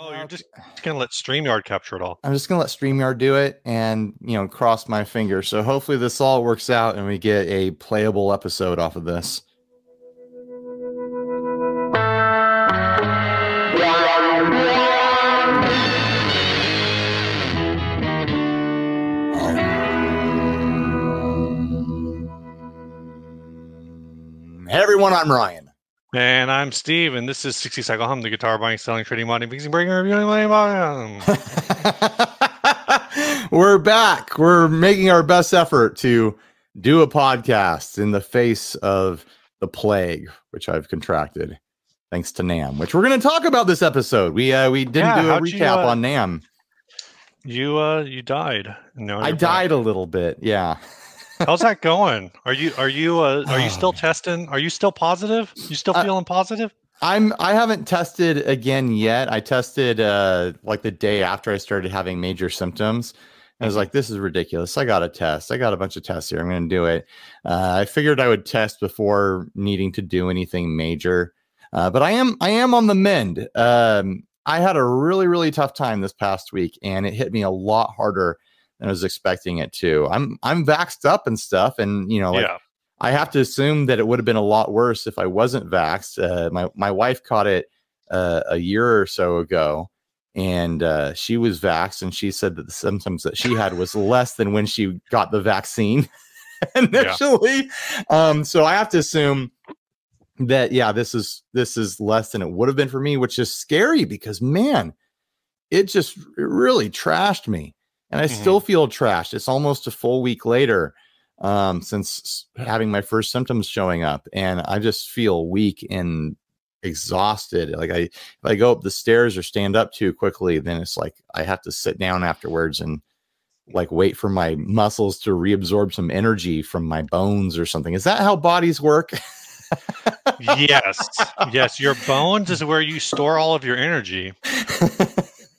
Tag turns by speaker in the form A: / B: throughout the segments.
A: Oh, you're just, just gonna let StreamYard capture it all.
B: I'm just gonna let StreamYard do it and you know cross my fingers. So hopefully this all works out and we get a playable episode off of this. Hey everyone, I'm Ryan.
A: And I'm Steve, and this is 60 Cycle Hum, the guitar buying, selling, trading, modding, mixing, breaking, reviewing, money buying.
B: We're back. We're making our best effort to do a podcast in the face of the plague, which I've contracted thanks to NAMM, which we're going to talk about this episode. We uh, we didn't
A: Yeah,
B: do a
A: how'd you,
B: recap
A: uh,
B: on NAMM.
A: You uh you died. No,
B: I died a little bit. Yeah.
A: How's that going? Are you are you uh are you still testing? Are you still positive? You still
B: Uh,
A: feeling positive?
B: I'm I haven't tested again yet. I tested uh like the day after I started having major symptoms. I was like, this is ridiculous. I got a test. I got a bunch of tests here. I'm going to do it. Uh, I figured I would test before needing to do anything major. Uh, but I am I am on the mend. Um, I had a really really tough time this past week, and it hit me a lot harder than I was expecting it to. I'm I'm vaxxed up and stuff, and you know like
A: yeah.
B: I have to assume that it would have been a lot worse if I wasn't vaxxed. Uh, my my wife caught it uh, a year or so ago, and uh, she was vaxxed, and she said that the symptoms that she had was less than when she got the vaccine initially. Um, so I have to assume that yeah, this is this is less than it would have been for me, which is scary because man, it just it really trashed me, and I
A: Mhm.
B: still feel trashed. It's almost a full week later um, since having my first symptoms showing up, and I just feel weak and exhausted. Like I, if I go up the stairs or stand up too quickly, then it's like I have to sit down afterwards and like wait for my muscles to reabsorb some energy from my bones or something. Is that how bodies work?
A: yes. Yes. Your bones is where you store all of your energy.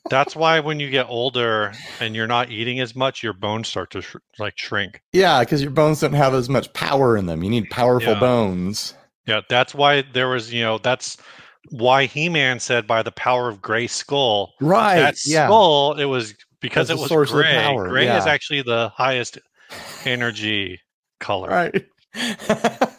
A: That's why when you get older and you're not eating as much, your bones start to sh- like shrink.
B: yeah, because your bones don't have as much power in them. You need powerful
A: Yeah.
B: bones.
A: Yeah, that's why there was, you know, that's why He-Man said by the power of Grayskull.
B: Right.
A: that
B: yeah.
A: skull, it was because
B: As
A: it was
B: source of the
A: gray. Gray is actually the highest energy color.
B: Right.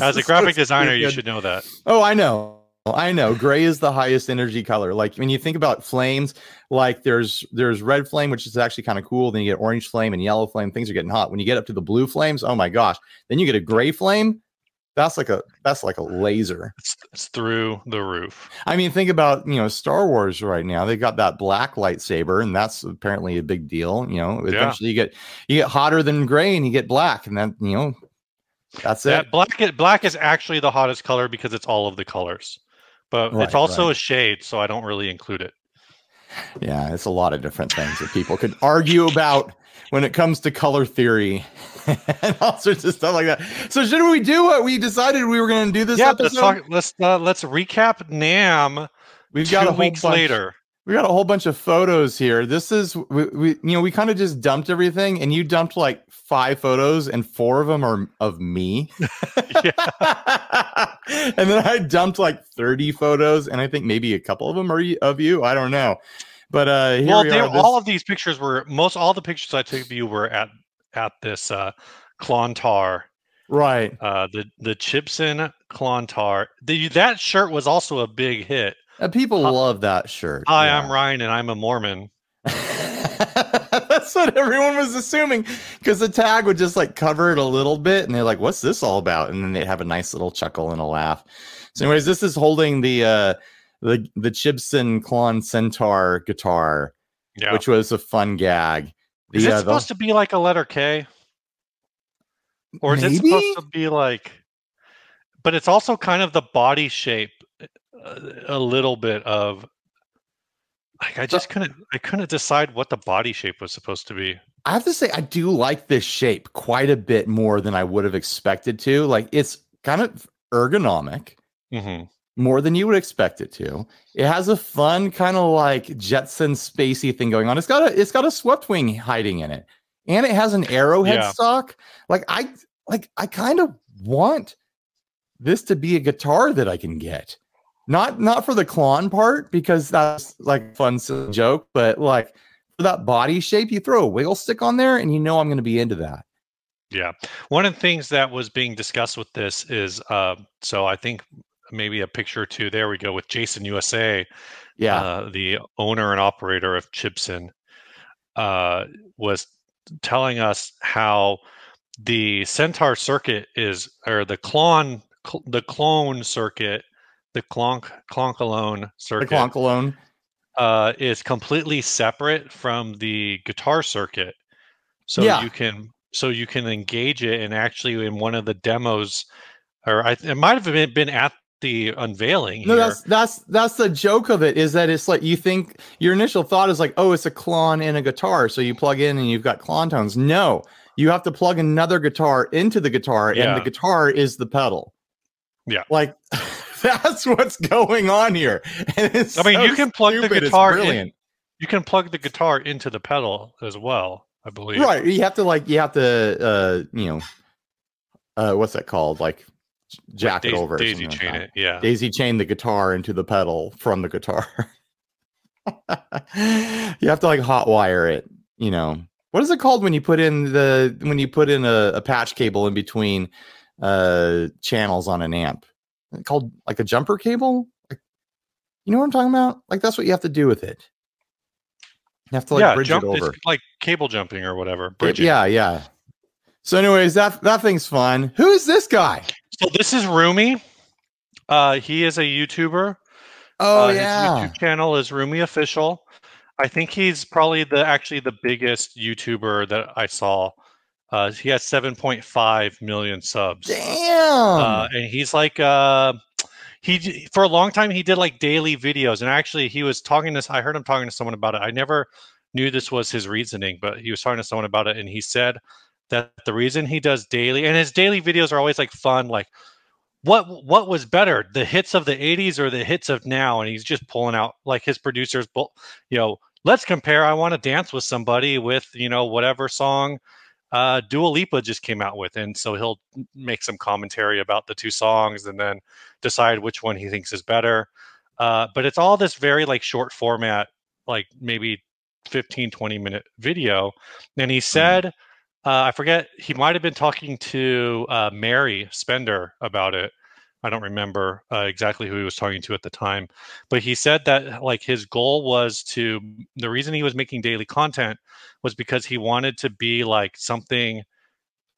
A: As a graphic designer, you should know that.
B: Oh, I know. I know. Gray is the highest energy color. Like when you think about flames, like there's there's red flame, which is actually kind of cool. Then you get orange flame and yellow flame. Things are getting hot. When you get up to the blue flames, oh my gosh. Then you get a gray flame. That's like a that's like a laser.
A: It's, it's through the roof.
B: I mean, think about you know Star Wars right now. They got that black lightsaber, and that's apparently a big deal. You know,
A: Yeah.
B: eventually you get you get hotter than gray, and you get black, and then you know that's it.
A: That black black is actually the hottest color because it's all of the colors. But
B: Right,
A: it's also
B: right.
A: a shade, so I don't really include it.
B: Yeah, it's a lot of different things that people could argue about when it comes to color theory and all sorts of stuff like that. So, should we do what we decided we were going to do this
A: yeah,
B: episode?
A: let's talk. Let's uh, let's recap NAMM
B: We've got a
A: weeks
B: bunch,
A: later.
B: We got a whole bunch of photos here. This is we, we you know we kind of just dumped everything, and you dumped like five photos, and four of them are of me. and then I dumped like thirty photos, and I think maybe a couple of them are of you. I don't know, but uh, here
A: well,
B: we are. This-
A: all of these pictures were most all the pictures I took of you were at at this uh, Clontar,
B: right.
A: uh, the the Chibson Clontar. The, that shirt was also a big hit.
B: Uh, people
A: Hi-
B: love that shirt.
A: Hi,
B: yeah.
A: I'm Ryan, and I'm a Mormon.
B: That's what everyone was assuming because the tag would just like cover it a little bit, and they're like, "What's this all about?" And then they'd have a nice little chuckle and a laugh. So, anyways, this is holding the uh the the Chibson Klon Centaur guitar,
A: Yeah,
B: which was a fun gag. The,
A: is it
B: uh, the-
A: supposed to be like a letter K, or is it supposed to be like? But it's also kind of the body shape, uh, a little bit of. Like I just couldn't, I couldn't decide what the body shape was supposed to be.
B: I have to say, I do like this shape quite a bit more than I would have expected to. Like, it's kind of ergonomic.
A: hmm
B: more than you would expect it to. It has a fun kind of like Jetson spacey thing going on. It's got a it's got a swept wing hiding in it. And it has an arrowhead
A: Yeah.
B: stock. Like I like I kind of want this to be a guitar that I can get. Not not for the Klon part because that's like a fun silly joke, but like for that body shape, you throw a wiggle stick on there, and you know I'm going to be into that.
A: Yeah. One of the things that was being discussed with this is uh, so I think maybe a picture or two. There we go with Jason USA,
B: Yeah,
A: uh, the owner and operator of Chibson, uh, was telling us how the Centaur circuit is, or the clone, cl- the clone circuit, the clonk clonk
B: alone
A: circuit, the
B: clonk alone.
A: uh, is completely separate from the guitar circuit. So
B: Yeah.
A: you can so you can engage it and actually in one of the demos, or I, it might have been, been at the unveiling
B: No,
A: here.
B: that's that's that's the joke of it is that it's like you think your initial thought is like, oh, it's a Klon in a guitar, so you plug in and you've got Klon tones. No, you have to plug another guitar into the guitar, and the guitar is the pedal.
A: Yeah.
B: like that's what's going on here. And it's
A: I mean,
B: so
A: you can plug the
B: stupid, it's
A: guitar in-
B: brilliant.
A: You can plug the guitar into the pedal as well, I believe.
B: right? You have to like you have to uh you know uh what's that called like j-
A: Like
B: jack it over
A: daisy
B: something like
A: chain it. Yeah.
B: daisy chain the guitar into the pedal from the guitar. you have to like hot wire it, you know. What is it called when you put in the when you put in a, a patch cable in between uh channels on an amp? It called like a jumper cable? Like, you know what I'm talking about? Like that's what you have to do with it. You have to like
A: yeah,
B: bridge
A: jump,
B: it over.
A: like cable jumping or whatever.
B: It-
A: Bridging.
B: yeah, yeah. So, anyways, that that thing's fun. Who is this guy?
A: So this is Rumi. Uh, he is a YouTuber.
B: Oh
A: Uh, His
B: yeah,
A: YouTube channel is Rumi Official. I think he's probably the actually the biggest YouTuber that I saw. Uh, he has 7.5 million subs.
B: damn.
A: uh, and he's like uh he for a long time he did like daily videos and actually he was talking to i heard him talking to someone about it i never knew this was his reasoning but he was talking to someone about it and he said that the reason he does daily and his daily videos are always like fun like what what was better the hits of the 80s or the hits of now and he's just pulling out like his producers you know let's compare i want to dance with somebody with you know whatever song uh, Dua Lipa just came out with, and so he'll make some commentary about the two songs and then decide which one he thinks is better. Uh, but it's all this very like short format, like maybe 15, 20 minute video. And he said, uh, I forget, he might have been talking to uh, Mary Spender about it. I don't remember uh, exactly who he was talking to at the time, but he said that like his goal was to the reason he was making daily content was because he wanted to be like something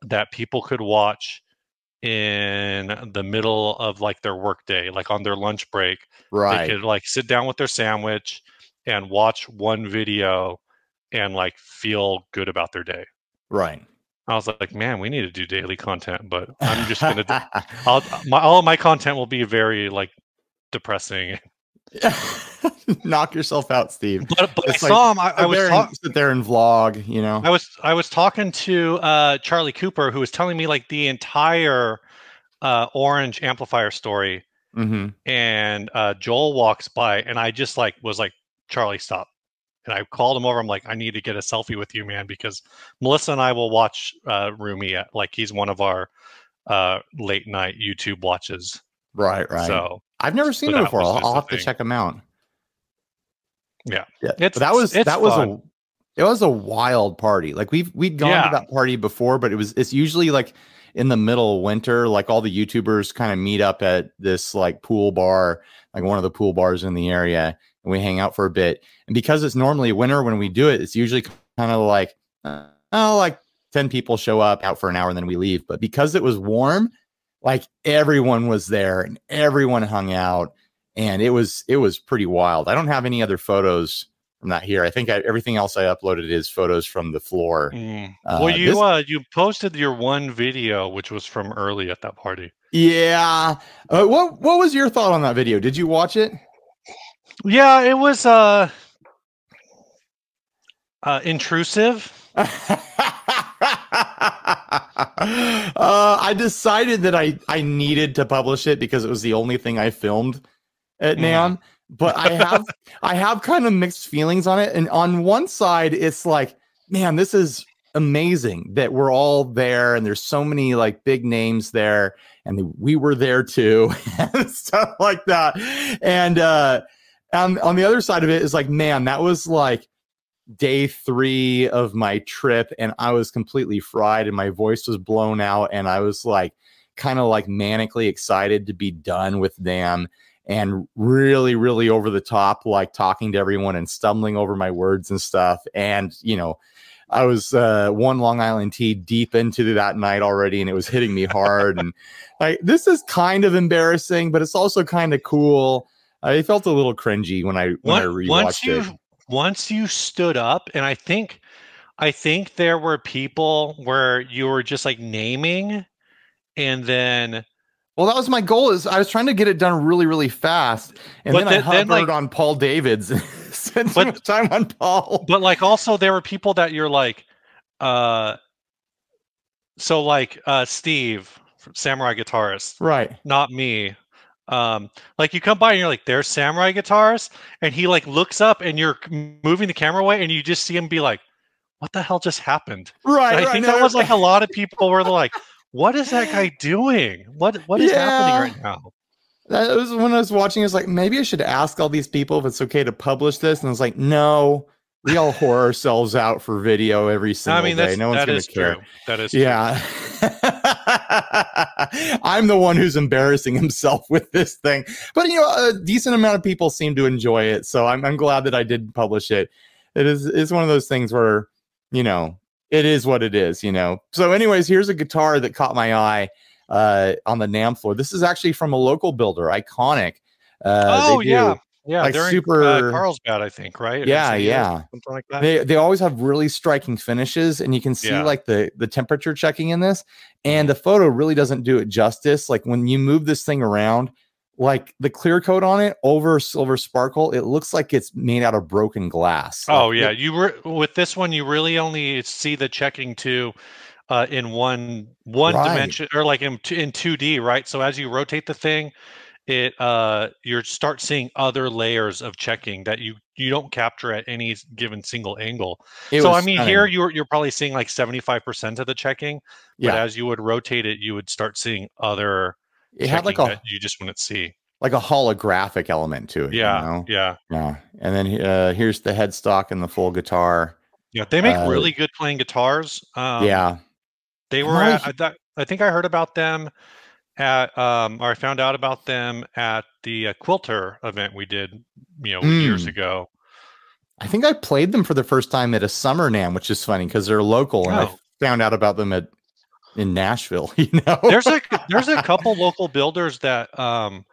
A: that people could watch in the middle of like their workday, like on their lunch break.
B: right.
A: They could like sit down with their sandwich and watch one video and like feel good about their day.
B: Right.
A: I was like, man, we need to do daily content, but I'm just gonna. do- I'll, my, all of my content will be very like depressing.
B: knock yourself out, Steve.
A: But but I
B: like,
A: saw him. I, I was talking.
B: sit there and vlog. You know.
A: I was I was talking to uh, Charlie Cooper, who was telling me like the entire uh, Orange amplifier story,
B: hmm
A: and uh, Joel walks by, and I just like was like, Charlie, stop. And I called him over. I'm like, I need to get a selfie with you, man, because Melissa and I will watch uh, Rumi at like he's one of our uh, late night YouTube watches.
B: Right. Right.
A: So
B: I've never seen
A: so
B: it before. I'll, I'll
A: the
B: have to check him out.
A: Yeah.
B: Yeah.
A: It's-
B: that was
A: it's
B: that was
A: fun.
B: a it was a wild party. Like we've we'd gone
A: Yeah.
B: to that party before, but it was it's usually like in the middle of winter, like all the YouTubers kind of meet up at this like pool bar, like one of the pool bars in the area, and we hang out for a bit. And because it's normally winter when we do it, it's usually kind of like uh, oh, like 10 people show up out for an hour and then we leave. But because it was warm, like everyone was there and everyone hung out and it was it was pretty wild. I don't have any other photos from that here. I think I, everything else I uploaded is photos from the floor.
A: Mm.
B: Uh,
A: well, you
B: this-
A: uh, you posted your one video, which was from early at that party.
B: Yeah. Uh, what what was your thought on that video? Did you watch it?
A: Yeah, it was uh, uh intrusive.
B: uh, I decided that I I needed to publish it because it was the only thing I filmed at
A: Mm.
B: NAMM. But I have I have kind of mixed feelings on it. And on one side, it's like, man, this is amazing that we're all there and there's so many like big names there and we were there too and stuff like that. And uh on, on the other side of it is like, man, that was like day three of my trip and I was completely fried and my voice was blown out and I was like kind of like manically excited to be done with them and really really over the top like talking to everyone and stumbling over my words and stuff and you know I was uh, one Long Island tea deep into that night already, and it was hitting me hard. and like this is kind of embarrassing, but it's also kind of cool. I felt a little cringy when I when I rewatched
A: once you,
B: it.
A: Once you stood up, and I think, I think there were people where you were just like naming, and then.
B: Well, that was my goal. Is I was trying to get it done really, really fast, and then, then I hovered then, like, on Paul Davids. so much time on Paul.
A: But like, also there were people that you're like, uh, so like uh, Steve, samurai guitarist,
B: right?
A: Not me um like you come by and you're like there's samurai guitars and he like looks up and you're moving the camera away and you just see him be like what the hell just happened?
B: Right,
A: i
B: right,
A: think
B: no,
A: that was like a lot of people were like what is that guy doing? What what is yeah. happening right now?
B: That was when i was watching i was like maybe i should ask all these people if it's okay to publish this and i was like no we all whore ourselves out for video every single I mean, day. No one's going to care.
A: That is true. That is
B: yeah. I'm the one who's embarrassing himself with this thing, but you know, a decent amount of people seem to enjoy it, so I'm, I'm glad that I did publish it. It is it's one of those things where you know it is what it is, you know. So, anyways, here's a guitar that caught my eye uh, on the NAMM floor. This is actually from a local builder, Iconic.
A: Uh, oh yeah, yeah, like they're super in, uh, Carlsbad, I think, right?
B: Yeah, yeah, something like that. They they always have really striking finishes, and you can see yeah. like the the temperature checking in this, and the photo really doesn't do it justice. Like when you move this thing around, like the clear coat on it over silver sparkle, it looks like it's made out of broken glass.
A: Oh
B: like,
A: yeah,
B: it,
A: you were with this one. You really only see the checking too. Uh, in one one right. dimension or like in in 2D, right? So as you rotate the thing, it uh you start seeing other layers of checking that you you don't capture at any given single angle. It so I mean here you're you're probably seeing like 75% of the checking, but yeah. as you would rotate it you would start seeing other
B: it had like a
A: you just wouldn't see
B: like a holographic element to it.
A: Yeah,
B: you know?
A: yeah,
B: yeah. And then uh, here's the headstock and the full guitar.
A: Yeah, they make uh, really good playing guitars. Um,
B: yeah,
A: they were. At, I, I think I heard about them at um, or I found out about them at the uh, Quilter event we did, you know, mm. years ago.
B: I think I played them for the first time at a summer NAMM, which is funny because they're local, oh. and I oh. found out about them at in Nashville. You know,
A: there's a there's a couple local builders that um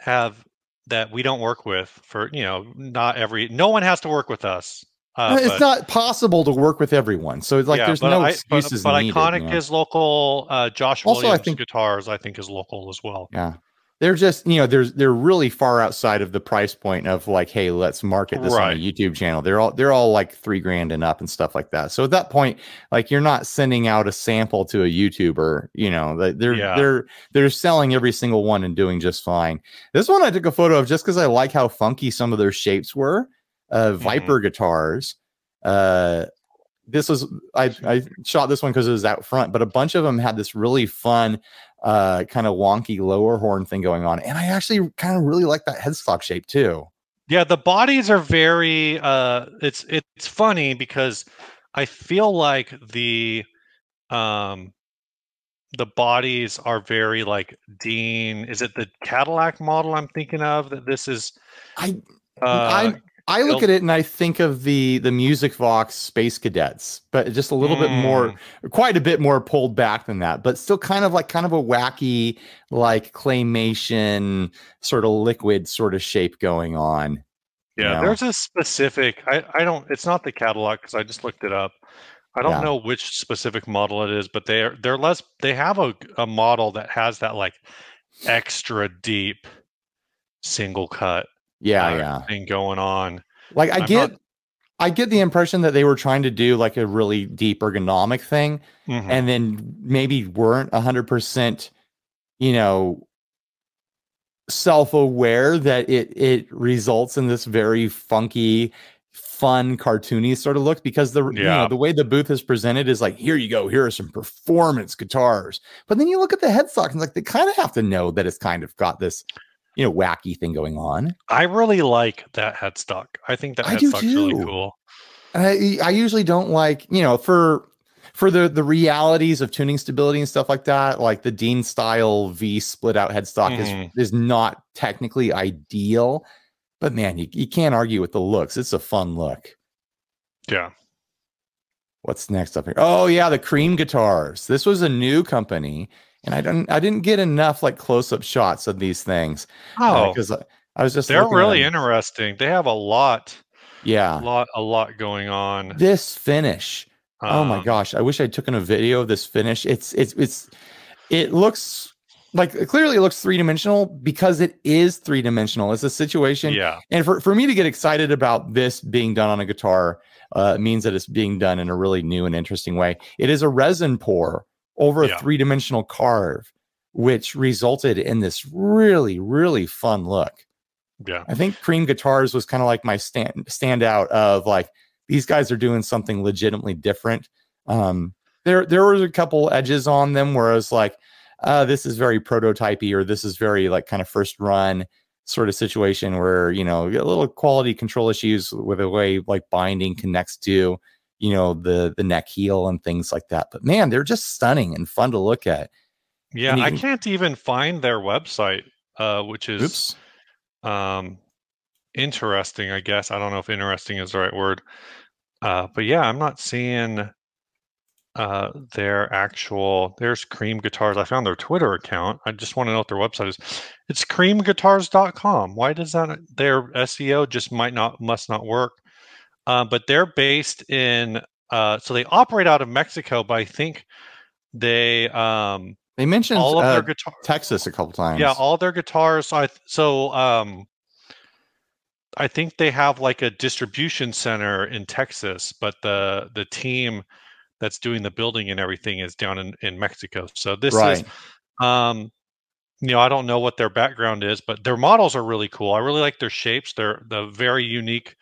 A: have that we don't work with for you know not every no one has to work with us
B: uh, it's but, not possible to work with everyone, so it's like yeah, there's no I, excuses.
A: But,
B: but needed,
A: iconic
B: you know?
A: is local. Uh, Josh also, Williams I think, guitars, I think, is local as well.
B: Yeah, they're just you know there's they're really far outside of the price point of like, hey, let's market this right. on a YouTube channel. They're all they're all like three grand and up and stuff like that. So at that point, like you're not sending out a sample to a YouTuber. You know, they're yeah. they're they're selling every single one and doing just fine. This one I took a photo of just because I like how funky some of their shapes were uh. Viper mm-hmm. guitars. Uh, this was I, I shot this one because it was out front, but a bunch of them had this really fun, uh, kind of wonky lower horn thing going on, and I actually kind of really like that headstock shape too.
A: Yeah, the bodies are very. Uh, it's it's funny because I feel like the um the bodies are very like Dean. Is it the Cadillac model I'm thinking of? That this is.
B: I uh, I look at it and I think of the the Music Vox Space Cadets, but just a little mm. bit more, mm. quite a bit more pulled back than that, but still kind of like kind of a wacky, like claymation sort of liquid sort of shape going on.
A: Yeah, you know? there's a specific. I I don't. It's not the Cadillac because I just looked it up. I don't yeah. know which specific model it is, but they're they're less. They have a a model that has that like extra deep single cut
B: yeah, uh, yeah,
A: thing going on.
B: Like I I'm get, not... I get the impression that they were trying to do like a really deep ergonomic thing, mm-hmm. and then maybe weren't hundred percent, you know, self-aware that it it results in this very funky fun cartoony sort of look because the you
A: Yeah.
B: know the way the booth is presented is like here you go here are some performance guitars but then you look at the headstock and like they kind of have to know that it's kind of got this you know wacky thing going on
A: I really like that headstock. I think that
B: I
A: headstock's really cool.
B: I I usually don't like you know for for the the realities of tuning stability and stuff like that. Like the Dean style V split out headstock
A: Mhm.
B: is is not technically ideal, but man, you, you can't argue with the looks. It's a fun look.
A: Yeah.
B: What's next up here? Oh yeah, the Cream guitars. This was a new company, and I don't I didn't get enough like close up shots of these things
A: Oh,
B: because I, I was just
A: they're really interesting. They have a lot,
B: yeah.
A: a lot, a lot going on.
B: This finish. oh my
A: Um,
B: gosh, I wish I'd taken a video of this finish. It's it's it's it looks like clearly it looks three dimensional because it is three dimensional. It's a situation,
A: Yeah.
B: and for for me to get excited about this being done on a guitar uh, means that it's being done in a really new and interesting way. It is a resin pour over a
A: Yeah.
B: three dimensional carve, which resulted in this really really fun look.
A: Yeah.
B: I think Cream Guitars was kind of like my stand standout of like these guys are doing something legitimately different. Um, there there was a couple edges on them where I was like, uh, this is very prototypey or this is very like kind of first run sort of situation where you know a little quality control issues with the way like binding connects to you know the the neck heel and things like that. But man, they're just stunning and fun to look at.
A: Yeah.
B: you
A: I
B: can-
A: can't even find their website, uh, which is
B: Oops.
A: um interesting i guess i don't know if interesting is the right word uh but yeah i'm not seeing uh their actual there's cream guitars i found their twitter account i just want to know what their website is it's creamguitars.com why does that their seo just might not must not work uh, but they're based in uh so they operate out of mexico but i think they um
B: They mentioned
A: all of
B: uh,
A: their guitar
B: Texas a couple times.
A: yeah, all their guitars. I so um, I think they have like a distribution center in Texas, but the the team that's doing the building and everything is down in in Mexico. So this
B: right.
A: is um, you know, I don't know what their background is, but their models are really cool. I really like their shapes. They're the very unique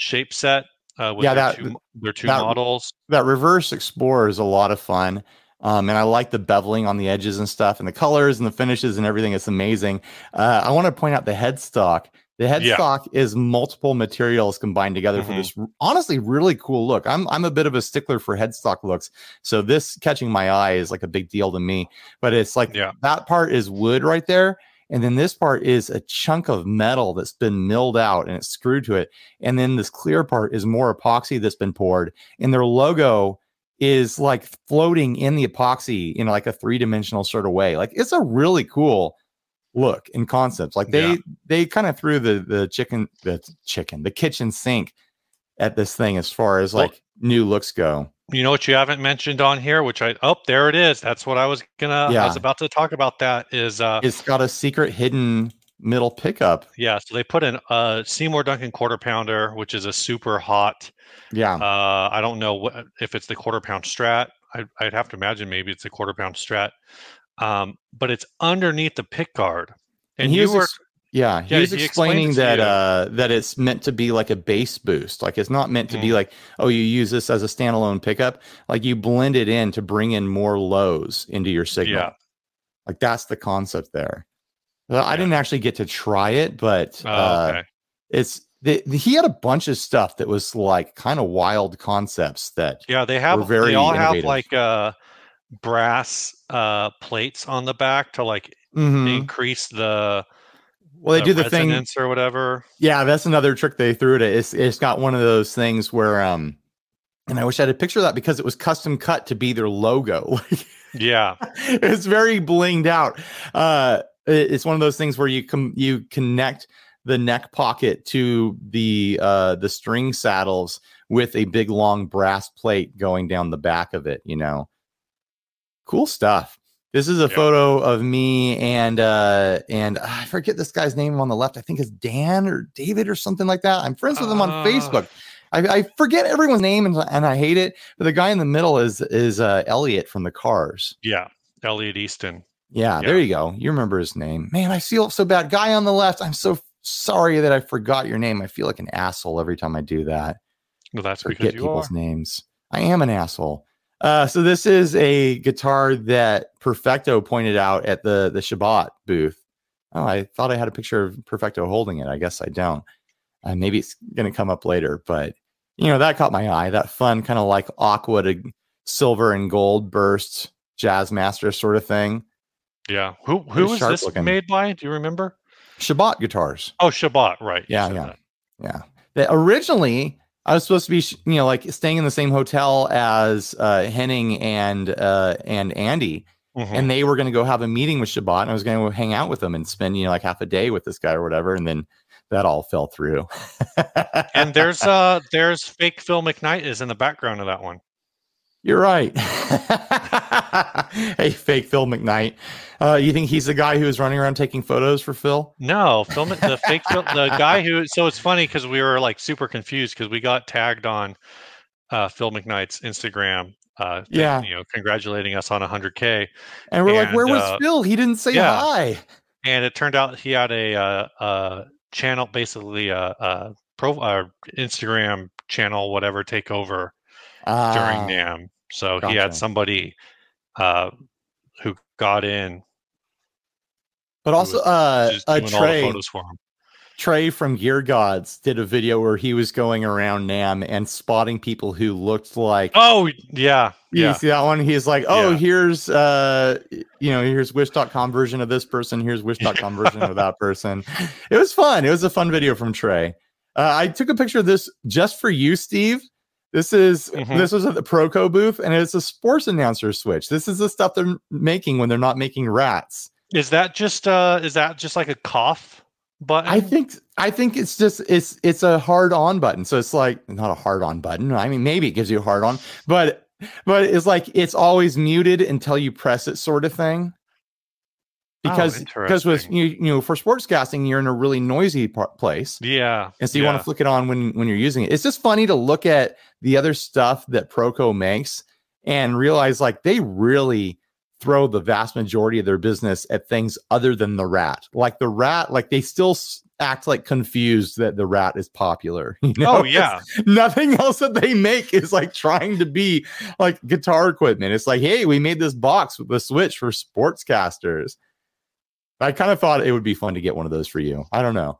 A: shape set. Uh, with
B: Yeah,
A: their
B: that-
A: two, their two
B: that-
A: models.
B: that reverse explorer is a lot of fun um, and i like the beveling on the edges and stuff and the colors and the finishes and everything it's amazing uh, i want to point out the headstock the
A: Yeah.
B: headstock is multiple materials combined together for
A: Mhm.
B: this honestly really cool look i'm i'm a bit of a stickler for headstock looks so this catching my eye is like a big deal to me but it's like
A: Yeah.
B: that part is wood right there and then this part is a chunk of metal that's been milled out and it's screwed to it. And then this clear part is more epoxy that's been poured. And their logo is like floating in the epoxy in like a three-dimensional sort of way. Like it's a really cool look and concept. Like they
A: Yeah.
B: they kind of threw the the chicken the chicken the kitchen sink at this thing as far as
A: Well-
B: like new looks go
A: You know what you haven't mentioned on here, which I oh there it is. That's what I was gonna. I was about to talk about. That is uh
B: it's got a secret hidden middle pickup
A: Yeah, so they put in a Seymour Duncan quarter pounder, which is a super hot.
B: yeah
A: Uh, I don't know what, if it's the quarter pound Strat. I, I'd have to imagine maybe it's a quarter pound Strat, um, but it's underneath the pick guard. And,
B: he
A: you
B: was
A: were
B: ex- yeah, he
A: Yeah,
B: was
A: he
B: explaining that uh that it's meant to be like a bass boost. Like it's not meant to be
A: Mm.
B: like, oh, you use this as a standalone pickup. Like you blend it in to bring in more lows into your signal.
A: Yeah.
B: Like that's the concept there. Well, I didn't actually get to try it, but
A: oh,
B: uh,
A: okay.
B: it's the, the- he had a bunch of stuff that was like kind of wild concepts that
A: yeah, they have
B: very
A: they all have like uh, brass uh, plates on the back to like
B: Mhm.
A: increase the
B: well they do the thing
A: or whatever.
B: Yeah, that's another trick they threw at it. It's it's got one of those things where um and I wish I had a picture of that because it was custom cut to be their logo.
A: Yeah,
B: it's very blinged out. Uh it- it's one of those things where you com- you connect the neck pocket to the uh the string saddles with a big long brass plate going down the back of it, you know. Cool stuff. This is a
A: Yeah.
B: photo of me and uh and I forget this guy's name on the left. I think it's Dan or David or something like that. I'm friends with him on
A: Uh,
B: Facebook. I, I forget everyone's name and, and I hate it. But the guy in the middle is is uh Elliot from the Cars.
A: yeah. Elliot Easton.
B: Yeah, there you go. You remember his name. Man, I feel so bad. Guy on the left, I'm so sorry that I forgot your name. I feel like an asshole every time I do that.
A: Well, that's
B: Forget
A: because you are.
B: people's names. I am an asshole. Uh, so this is a guitar that Perfecto pointed out at the the Shabbat booth. Oh, I thought I had a picture of Perfecto holding it. I guess I don't. Uh, maybe it's going to come up later, but you know that caught my eye. That fun kind of like aqua to silver and gold burst jazz master sort of thing.
A: Yeah. Who who was this
B: looking.
A: made by? Do you remember?
B: Shabbat guitars.
A: Oh, Shabbat. Right. you
B: Yeah, yeah.
A: that.
B: Yeah. That originally I was supposed to be, you know, like staying in the same hotel as uh, Henning and uh, and Andy,
A: Mhm.
B: and they were going to go have a meeting with Shabbat, and I was going to hang out with them and spend, you know, like half a day with this guy or whatever, and then that all fell through.
A: and there's uh there's fake Phil McKnight is in the background of that one.
B: You're right. hey, fake Phil McKnight. Uh, you think he's the guy who was running around taking photos for Phil?
A: No, Phil the fake Phil, the guy who. So it's funny because we were like super confused because we got tagged on uh, Phil McKnight's Instagram. Uh,
B: Yeah.
A: you know, congratulating us on 100k,
B: And we're like, where was
A: uh,
B: Phil? He didn't say
A: yeah.
B: hi.
A: and it turned out he had a uh, uh, channel, basically a, a pro Instagram channel, whatever, take during
B: Ah,
A: NAMM. So he had somebody uh, who got in,
B: but also, uh, a
A: doing all the
B: Trey,
A: photos for him.
B: Trey from Gear Gods did a video where he was going around NAMM and spotting people who looked like.
A: Oh yeah,
B: You
A: yeah.
B: see that one? He's like, oh,
A: Yeah.
B: here's uh you know, here's wish.com version of this person, here's wish.com version of that person. It was fun. It was a fun video from Trey. Uh, I took a picture of this just for you, Steve. This is
A: Mhm.
B: this was at the Proco booth, and it's a sports announcer switch. This is the stuff they're making when they're not making rats.
A: Is that just uh is that just like a cough button?
B: I think I think it's just it's it's a hard on button. So it's like not a hard on button. I mean, maybe it gives you a hard on, but but it's like it's always muted until you press it, sort of thing.
A: Oh,
B: Because because with you you know for sportscasting you're in a really noisy par- place,
A: yeah.
B: and so you want to flick it on when when you're using it. It's just funny to look at the other stuff that Proco makes and realize like they really throw the vast majority of their business at things other than the rat. Like the rat, like they still act like confused that the rat is popular. You oh, know?
A: Oh
B: It's-
A: yeah.
B: nothing else that they make is like trying to be like guitar equipment. It's like, hey, we made this box with the switch for sportscasters. I kind of thought it would be fun to get one of those for you. I don't know.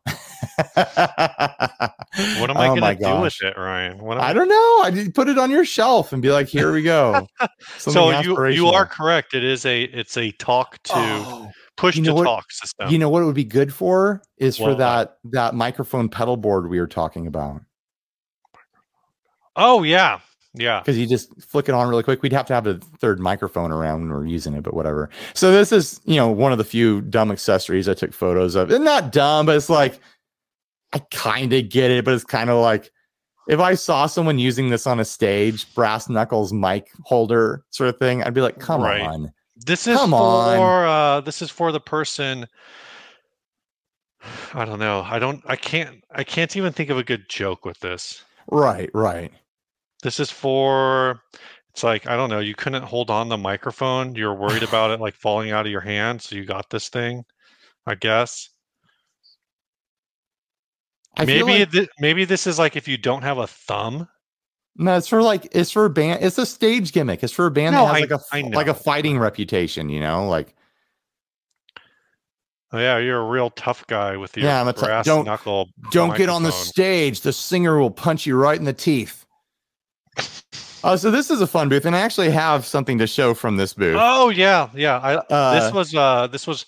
A: What am I
B: Oh
A: gonna do with it, Ryan? What am
B: I don't know. I did put it on your shelf and be like, here we go.
A: so you you are correct. It is a it's a talk to
B: Oh,
A: push
B: you
A: to
B: what-
A: talk system.
B: you know what it would be good for is for that that microphone pedal board we were talking about.
A: oh yeah. Yeah.
B: because you just flick it on really quick. We'd have to have a third microphone around when we're using it, but whatever. So this is, you know, one of the few dumb accessories I took photos of. And not dumb, but it's like I kind of get it, but it's kind of like if I saw someone using this on a stage, brass knuckles mic holder sort of thing, I'd be like, come
A: Right.
B: on.
A: This is
B: Come
A: for
B: on.
A: uh this is for the person I don't know. I don't I can't I can't even think of a good joke with this.
B: Right, right.
A: This is for it's like I don't know, you couldn't hold on the microphone. You're worried about it like falling out of your hand, so you got this thing, I guess.
B: I
A: maybe
B: like,
A: thi- maybe this is like if you don't have a thumb.
B: no, it's for like it's for a band. It's a stage gimmick. It's for a band
A: No,
B: that has
A: I-
B: like a like a fighting reputation. You know, like
A: Oh, yeah, you're a real tough guy with your
B: Yeah, I'm a tou-
A: brass
B: don't-
A: knuckle.
B: Don't get on the stage. The singer will punch you right in the teeth. Oh, so this is a fun booth, and I actually have something to show from this booth.
A: Oh yeah, yeah. I
B: Uh,
A: this was uh this was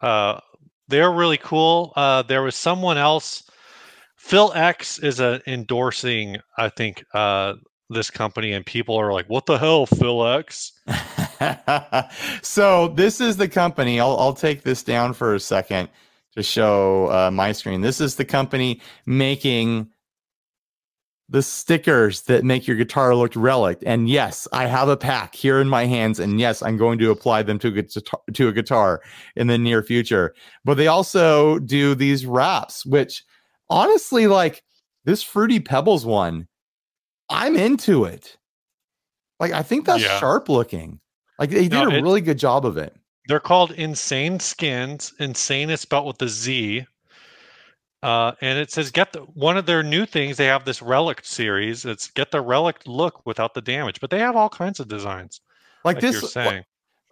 A: uh they're really cool. Uh there was someone else Phil X is uh, endorsing I think uh this company and people are like what the hell Phil X?
B: so this is the company. I'll I'll take this down for a second to show uh, my screen. This is the company making the stickers that make your guitar look relic. And yes, I have a pack here in my hands, and yes, I'm going to apply them to a guitar, to a guitar in the near future. But they also do these wraps, which honestly, like this Fruity Pebbles one, I'm into it. Like I think that's
A: Yeah.
B: sharp looking. Like they did
A: No,
B: a
A: it-
B: really good job of it.
A: They're called Insane Skins. Insane is spelled with a Z. Uh, and it says get the one of their new things. They have this relic series. It's get the relic look without the damage, but they have all kinds of designs.
B: Like,
A: Like
B: this,
A: you're saying,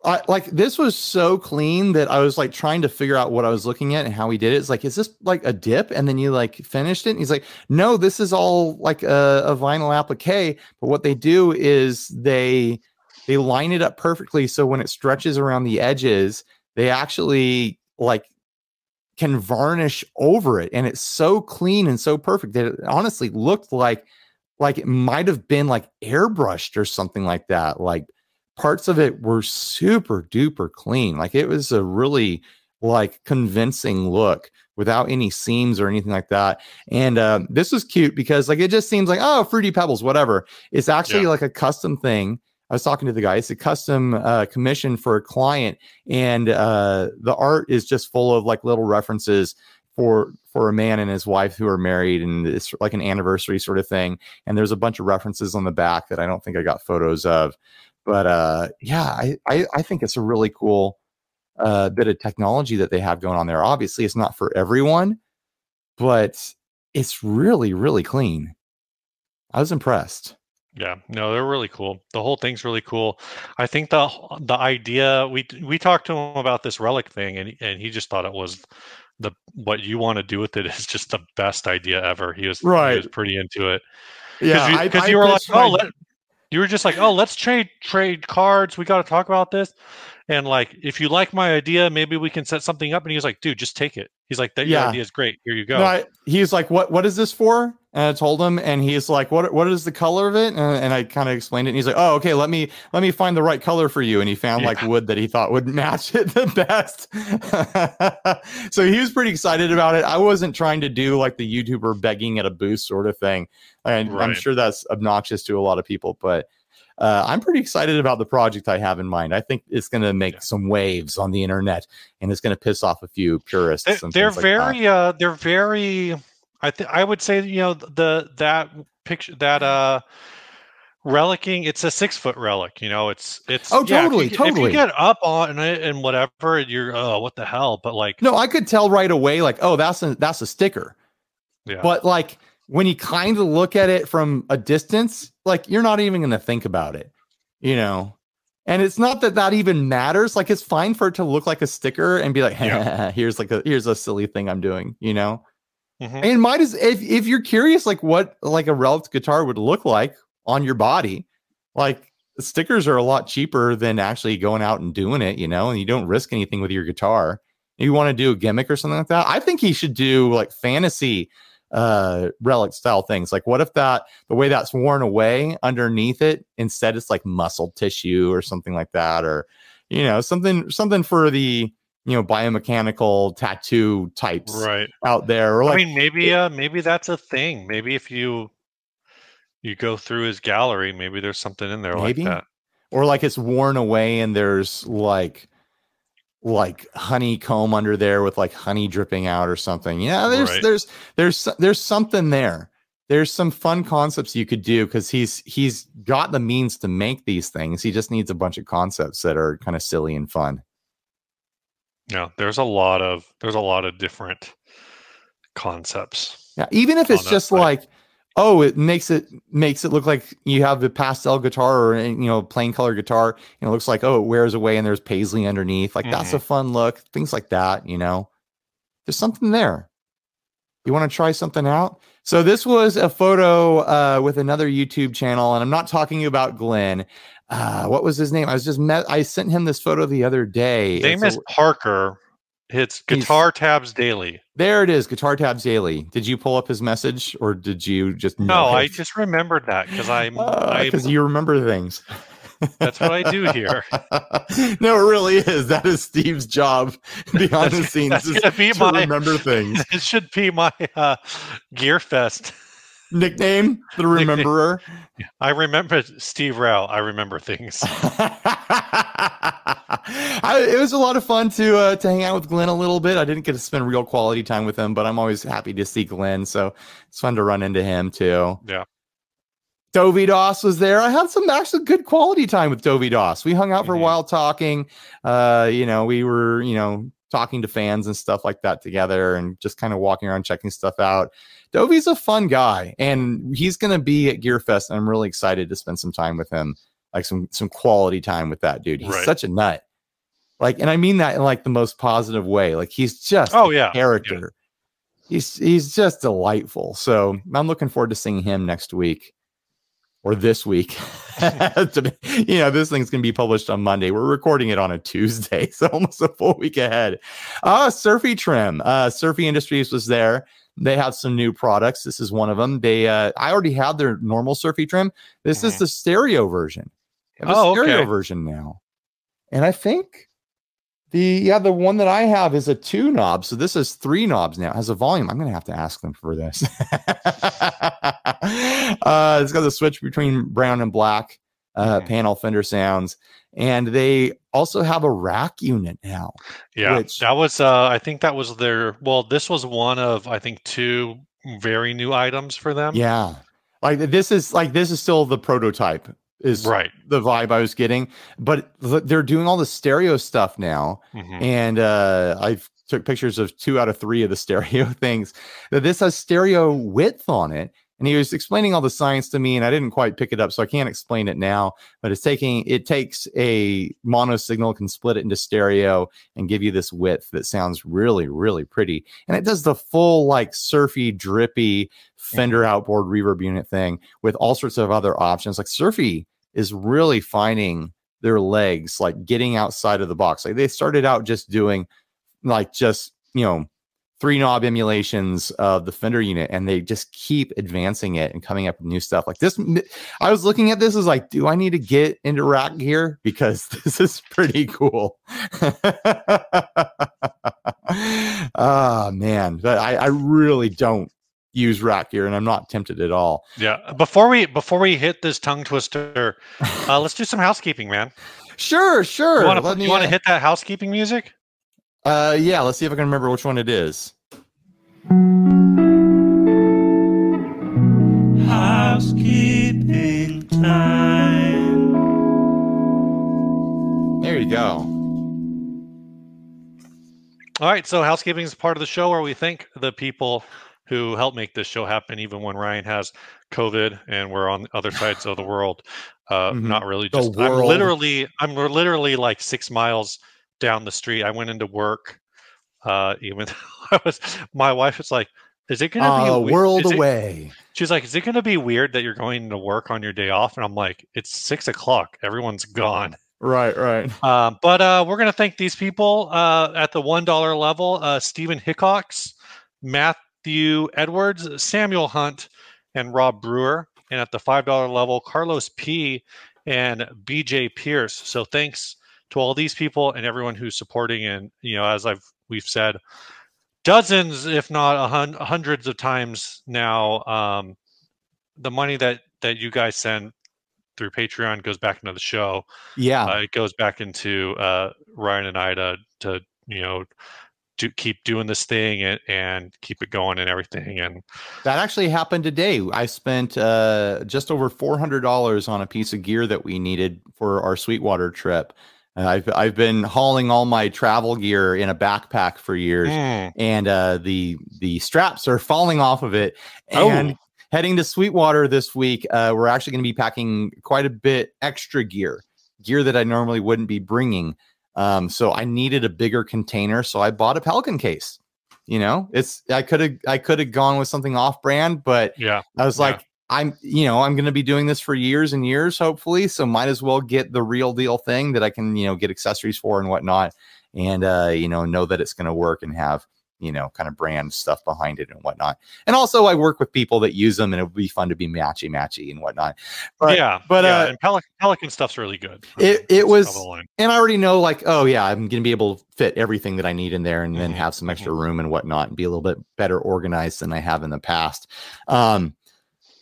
B: I, like this was so clean that I was like trying to figure out what I was looking at and how he did it. It's like, is this like a dip? And then you like finished it. And he's like, no, this is all like a, a vinyl applique. But what they do is they they line it up perfectly so when it stretches around the edges, they actually like can varnish over it, and it's so clean and so perfect that it honestly looked like like it might have been like airbrushed or something like that. Like parts of it were super duper clean. Like it was a really like convincing look without any seams or anything like that. And uh, this was cute because like it just seems like oh fruity pebbles whatever. It's actually
A: Yeah.
B: like a custom thing. I was talking to the guy. It's a custom uh, commission for a client, and uh, the art is just full of like little references for for a man and his wife who are married, and it's like an anniversary sort of thing. And there's a bunch of references on the back that I don't think I got photos of, but uh, yeah, I, I I think it's a really cool uh, bit of technology that they have going on there. Obviously, it's not for everyone, but it's really really clean. I was impressed.
A: Yeah, no, they're really cool. The whole thing's really cool. I think the the idea we we talked to him about this relic thing, and and he just thought it was the what you want to do with it is just the best idea ever. He was
B: right.
A: he was pretty into it
B: Yeah,
A: because
B: I
A: you, were like, oh,
B: my-
A: let, you were just like, oh, let's trade trade cards. We got to talk about this, and like, if you like my idea, maybe we can set something up. And he was like, dude, just take it. He's like, that your
B: Yeah.
A: idea is great. Here you go.
B: No, I, he's like, "What? What is this for?" And I told him, and he's like, "What? What is the color of it?" And, and I kind of explained it. And he's like, "Oh, okay. Let me let me find the right color for you." And he found like wood that he thought would match it the best. so he was pretty excited about it. I wasn't trying to do like the YouTuber begging at a booth sort of thing, and I'm sure that's obnoxious to a lot of people, but. Uh, I'm pretty excited about the project I have in mind. I think it's going to make
A: Yeah.
B: some waves on the internet, and it's going to piss off a few purists.
A: They-
B: and
A: they're
B: things like
A: very uh they're very i think i would say you know the that picture that uh relicing it's a six foot relic you know it's it's
B: Oh,
A: yeah, if
B: totally,
A: you, get- if
B: totally.
A: you get up on it and whatever you're oh what the hell but like
B: No, I could tell right away, like, oh, that's a that's a sticker.
A: yeah
B: But like when you kind of look at it from a distance, like you're not even going to think about it, you know. And it's not that that even matters. Like it's fine for it to look like a sticker and be like,
A: Yeah.
B: here's like a here's a silly thing I'm doing, you know.
A: Mhm.
B: And might as if if you're curious, like what like a relic guitar would look like on your body, like stickers are a lot cheaper than actually going out and doing it, you know, and you don't risk anything with your guitar. If you want to do a gimmick or something like that, I think he should do like fantasy uh relic style things. Like what if that the way that's worn away underneath it, instead it's like muscle tissue or something like that, or you know, something something for the you know biomechanical tattoo types
A: right
B: out there. Or like
A: i mean maybe uh maybe that's a thing maybe if you you go through his gallery maybe there's something in there
B: Maybe.
A: like that
B: or like it's worn away and there's like like honeycomb under there with like honey dripping out or something. Yeah, there's
A: Right.
B: there's there's there's something there. There's some fun concepts you could do because he's he's got the means to make these things. He just needs a bunch of concepts that are kind of silly and fun.
A: yeah there's a lot of there's a lot of different concepts
B: Yeah, even if it's just
A: site.
B: like, oh, it makes it makes it look like you have the pastel guitar or you know plain color guitar, and it looks like oh, it wears away and there's paisley underneath. Like that's a
A: Mm-hmm.
B: fun look. Things like that, you know. There's something there. You want to try something out? So this was a photo uh, with another YouTube channel, and I'm not talking about Glenn. Uh, what was his name? I was just met. I sent him this photo the other day.
A: His name
B: It's a-
A: is Parker. It's
B: He's-
A: Guitar Tabs Daily.
B: there it is. Guitar Tabs Daily. Did you pull up his message, or did you just
A: No, I just remembered that because I'm, I
B: because you remember things.
A: that's what I do here.
B: no, it really is. That is Steve's job behind the scenes
A: that's
B: is
A: be
B: to
A: my-
B: remember things.
A: it should be my uh, Gear Fest.
B: Nickname the Rememberer.
A: I remember Steve Rao. I remember things.
B: I, it was a lot of fun to uh, to hang out with Glenn a little bit. I didn't get to spend real quality time with him, but I'm always happy to see Glenn. So it's fun to run into him too.
A: Yeah.
B: Dovey Doss was there. I had some actually good quality time with Dovey Doss. We hung out for
A: Mhm.
B: a while talking. Uh, you know, we were, you know, talking to fans and stuff like that together and just kind of walking around checking stuff out. Dovey's a fun guy and he's going to be at Gearfest. And I'm really excited to spend some time with him, like some some quality time with that dude. He's
A: Right.
B: such a nut. Like, and I mean that in like the most positive way. Like he's just
A: Oh
B: a
A: yeah.
B: character. He's he's just delightful. So I'm looking forward to seeing him next week or this week. You know, this thing's gonna be published on Monday. We're recording it on a Tuesday, so almost a full week ahead. Uh Surfy Trem. Uh Surfy Industries was there. They have some new products. This is one of them. They uh I already had their normal Surfy Trem. This is
A: Mhm.
B: the stereo version. They have a
A: Oh,
B: stereo
A: okay.
B: version now. And I think the yeah, the one that I have is a two knob. So this is three knobs now. It has a volume. I'm gonna have to ask them for this. uh it's got the switch between brown and black uh
A: Mhm.
B: panel fender sounds. And they also have a rack unit now.
A: Yeah,
B: Which-
A: that was. Uh, I think that was their. Well, this was one of I think two very new items for them.
B: Yeah. Like this is like this is still the prototype is
A: Right.
B: the vibe I was getting, but they're doing all the stereo stuff now.
A: Mhm.
B: and uh i've took pictures of two out of three of the stereo things that this has stereo width on it and he was explaining all the science to me and i didn't quite pick it up so i can't explain it now but it's taking it takes a mono signal can split it into stereo and give you this width that sounds really really pretty. And it does the full like surfy drippy fender outboard reverb unit thing with all sorts of other options. Like surfy is really finding their legs like getting outside of the box. Like they started out just doing like just you know three knob emulations of the fender unit and they just keep advancing it and coming up with new stuff like this i was looking at this as like do i need to get into rack gear because this is pretty cool ah man but I, I really don't use rack gear and i'm not tempted at all
A: Yeah. Before we before we hit this tongue twister, uh, let's do some housekeeping, man.
B: sure sure
A: You want to
B: me,
A: you want to
B: uh,
A: hit that housekeeping music?
B: Uh yeah let's see if i can remember which one it is
C: Housekeeping time.
B: there you go
A: All right. So housekeeping is part of the show where we thank the people who help make this show happen, even when Ryan has COVID and we're on other sides of the world. Uh,
B: Mhm.
A: Not really.
B: The
A: Just I'm literally I'm literally like six miles down the street. I went into work. Uh, even though I was, my wife was like, "Is it gonna be
B: a
A: we-
B: world
A: is it-
B: away
A: She's like, "Is it going to be weird that you're going to work on your day off?" And I'm like, "It's six o'clock. Everyone's gone."
B: right right
A: Uh, but uh, we're going to thank these people uh, at the one dollar level: uh, Stephen Hickox, Matthew Edwards, Samuel Hunt, and Rob Brewer. And at the five dollar level, Carlos P. and BJ Pierce. So thanks to all these people and everyone who's supporting. And you know, as I've we've said, dozens, if not a hun- hundreds of times now, um, the money that that you guys send through Patreon goes back into the show
B: yeah
A: uh, it goes back into uh, Ryan and I to to you know to keep doing this thing and, and keep it going and everything and
B: That actually happened today. I spent uh, just over four hundred dollars on a piece of gear that we needed for our Sweetwater trip. And I've I've been hauling all my travel gear in a backpack for years,
A: Mm,
B: and uh, the the straps are falling off of it.
A: Oh.
B: And heading to Sweetwater this week, uh, we're actually going to be packing quite a bit extra gear, gear that I normally wouldn't be bringing. Um, so I needed a bigger container, so I bought a Pelican case. You know, it's I could have I could have gone with something off brand, but
A: yeah
B: I was
A: Yeah.
B: like, I'm, you know, I'm going to be doing this for years and years, hopefully. So might as well get the real deal thing that I can, you know, get accessories for and whatnot, and uh, you know, know that it's going to work and have, you know, kind of brand stuff behind it and whatnot. And also, I work with people that use them, and it would be fun to be matchy matchy and whatnot. But
A: yeah
B: but,
A: yeah,
B: uh,
A: and Pelican, Pelican stuff's really good
B: It- it was-
A: of the line.
B: and I already know, like, oh yeah, I'm going to be able to fit everything that I need in there, and then
A: Mhm,
B: have some extra room and whatnot, and be a little bit better organized than I have in the past. Um,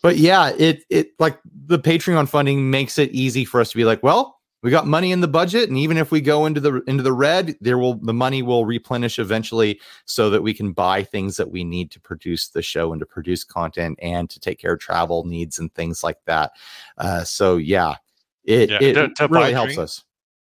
B: but yeah, it it like the Patreon funding makes it easy for us to be like, well, we got money in the budget, and even if we go into the into the red, there will the money will replenish eventually, so that we can buy things that we need to produce the show and to produce content and to take care of travel needs and things like that. Uh, so yeah, it
A: Yeah,
B: it
A: to- to
B: really helps
A: drink-
B: us.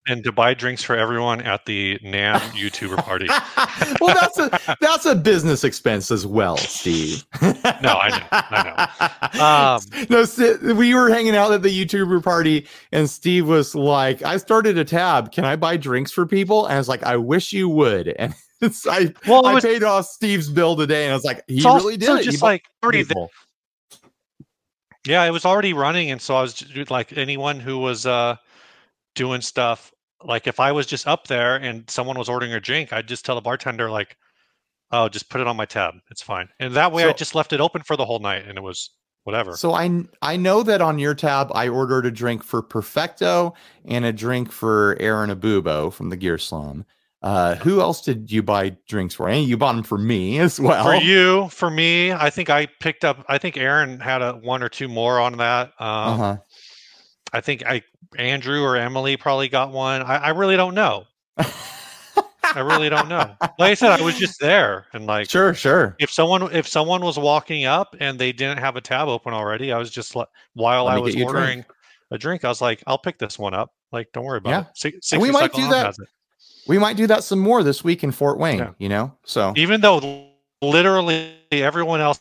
A: And to buy drinks for everyone at the NAMM YouTuber party.
B: well, that's a that's a business expense as well, Steve.
A: no, I know, I know. Um,
B: no, we were hanging out at the YouTuber party, and Steve was like, "I started a tab. Can I buy drinks for people?" And I was like, "I wish you would." And it's, I
A: Well,
B: I
A: was-
B: paid off Steve's bill today, and I was like, "He
A: also
B: really did it."
A: Just like already. Yeah, it was already running, and so I was like anyone who was uh doing stuff. Like if I was just up there and someone was ordering a drink, I'd just tell the bartender like, "Oh, just put it on my tab. It's fine." And that way, I just left it open for the whole night, and it was whatever.
B: So I I know that on your tab, I ordered a drink for Perfecto and a drink for Aaron Abubo from the Gear Slum. Uh, who else did you buy drinks for? And you bought them for me as well.
A: for you, for me, I think I picked up. I think Aaron had a one or two more on that. Um,
B: Uh-huh.
A: I think I Andrew or Emily probably got one. I, I really don't know. I really don't know. Like I said, I was just there, and like
B: Sure, sure.
A: if someone if someone was walking up and they didn't have a tab open already, I was just like while
B: Let
A: I was
B: a drink.
A: ordering a drink, I was like, I'll pick this one up. Like, don't worry about
B: Yeah.
A: it. Six, six
B: we might do that. We might do that some more this week in Fort Wayne,
A: Yeah.
B: you know? So
A: Even though literally everyone else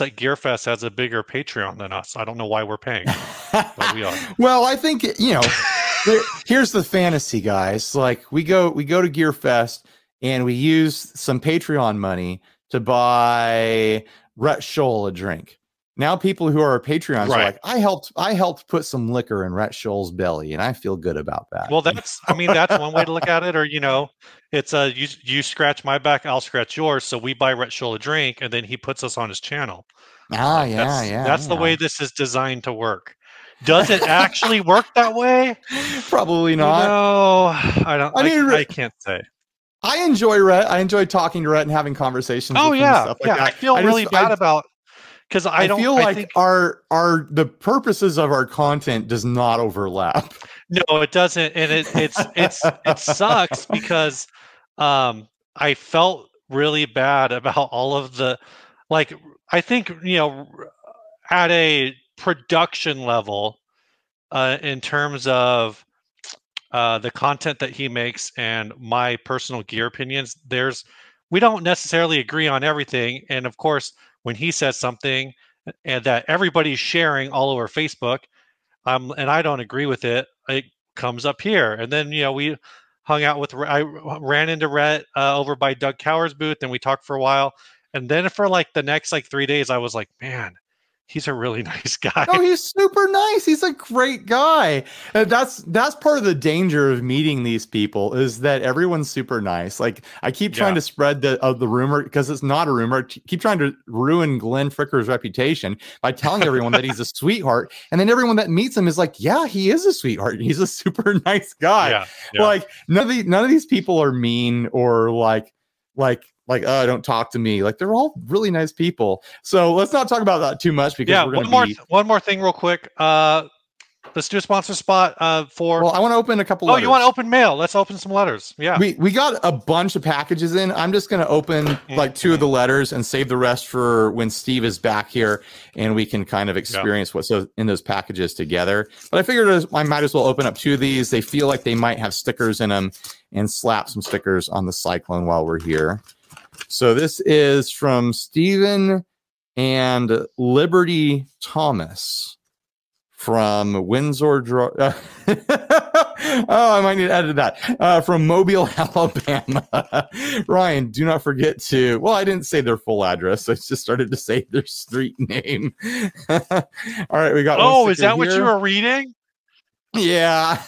A: at Gearfest has a bigger Patreon than us. I don't know why we're paying, but we are.
B: well, I think you know. there- here's the fantasy, guys. Like we go, we go to Gear Fest, and we use some Patreon money to buy Rhett Shull a drink. Now, people who are Patreons are like, I helped, I helped put some liquor in Rhett Shull's belly, and I feel good about that.
A: Well, that's I mean that's one way to look at it. Or you know, it's a you you scratch my back, I'll scratch yours. So we buy Rhett Scholl a drink, and then he puts us on his channel.
B: ah, yeah,
A: that's,
B: yeah.
A: That's the way this is designed to work. Does it actually work that way?
B: Probably not.
A: No, I don't.
B: I
A: I,
B: mean,
A: I,
B: re-
A: can't say.
B: I enjoy Rhett. I enjoy talking to Rhett and having conversations.
A: Oh
B: with him and
A: yeah,
B: stuff like
A: yeah. I feel
B: just-
A: really bad
B: I-
A: about because I,
B: I,
A: don't
B: feel
A: I
B: like
A: think-
B: our our the purposes of our content does not overlap.
A: No, it doesn't, and it it's it's it sucks because um I felt really bad about all of the like I think you know at a production level uh in terms of uh the content that he makes and my personal gear opinions there's we don't necessarily agree on everything and of course when he says something and that everybody's sharing all over Facebook um and I don't agree with it it comes up here. And then you know we hung out with I ran into Rhett uh, over by Doug Kauer's booth and we talked for a while. And then for like the next like 3 days I was like man he's a really nice guy
B: No, he's super nice. He's a great guy. And that's that's part of the danger of meeting these people is that everyone's super nice. Like I keep trying
A: Yeah.
B: to spread the of the rumor because it's not a rumor. T- Keep trying to ruin Glenn Fricker's reputation by telling everyone that he's a sweetheart, and then everyone that meets him is like, "Yeah, he is a sweetheart. He's a super nice guy."
A: yeah, yeah.
B: Like none of the none of these people are mean or like like like oh don't talk to me. Like they're all really nice people. So let's not talk about that too much because
A: yeah
B: we're
A: one more
B: be.
A: one more thing real quick uh let's do a sponsor spot uh for
B: Well, I want to open a couple.
A: Of Oh you want to open mail let's open some letters yeah
B: We we got a bunch of packages in. I'm just gonna open like two of the letters and save the rest for when Steve is back here and we can kind of experience what's in those packages together. But I figured I might as well open up two of these. They feel like they might have stickers in them and slap some stickers on the cyclone while we're here. So this is from Stephen and Liberty Thomas from Windsor. Dro- oh, I might need to edit that. Uh, from Mobile, Alabama. Ryan, do not forget to. Well, I didn't say their full address. I just started to say their street name. All right, we got.
A: Oh, is that what you were reading
B: Yeah.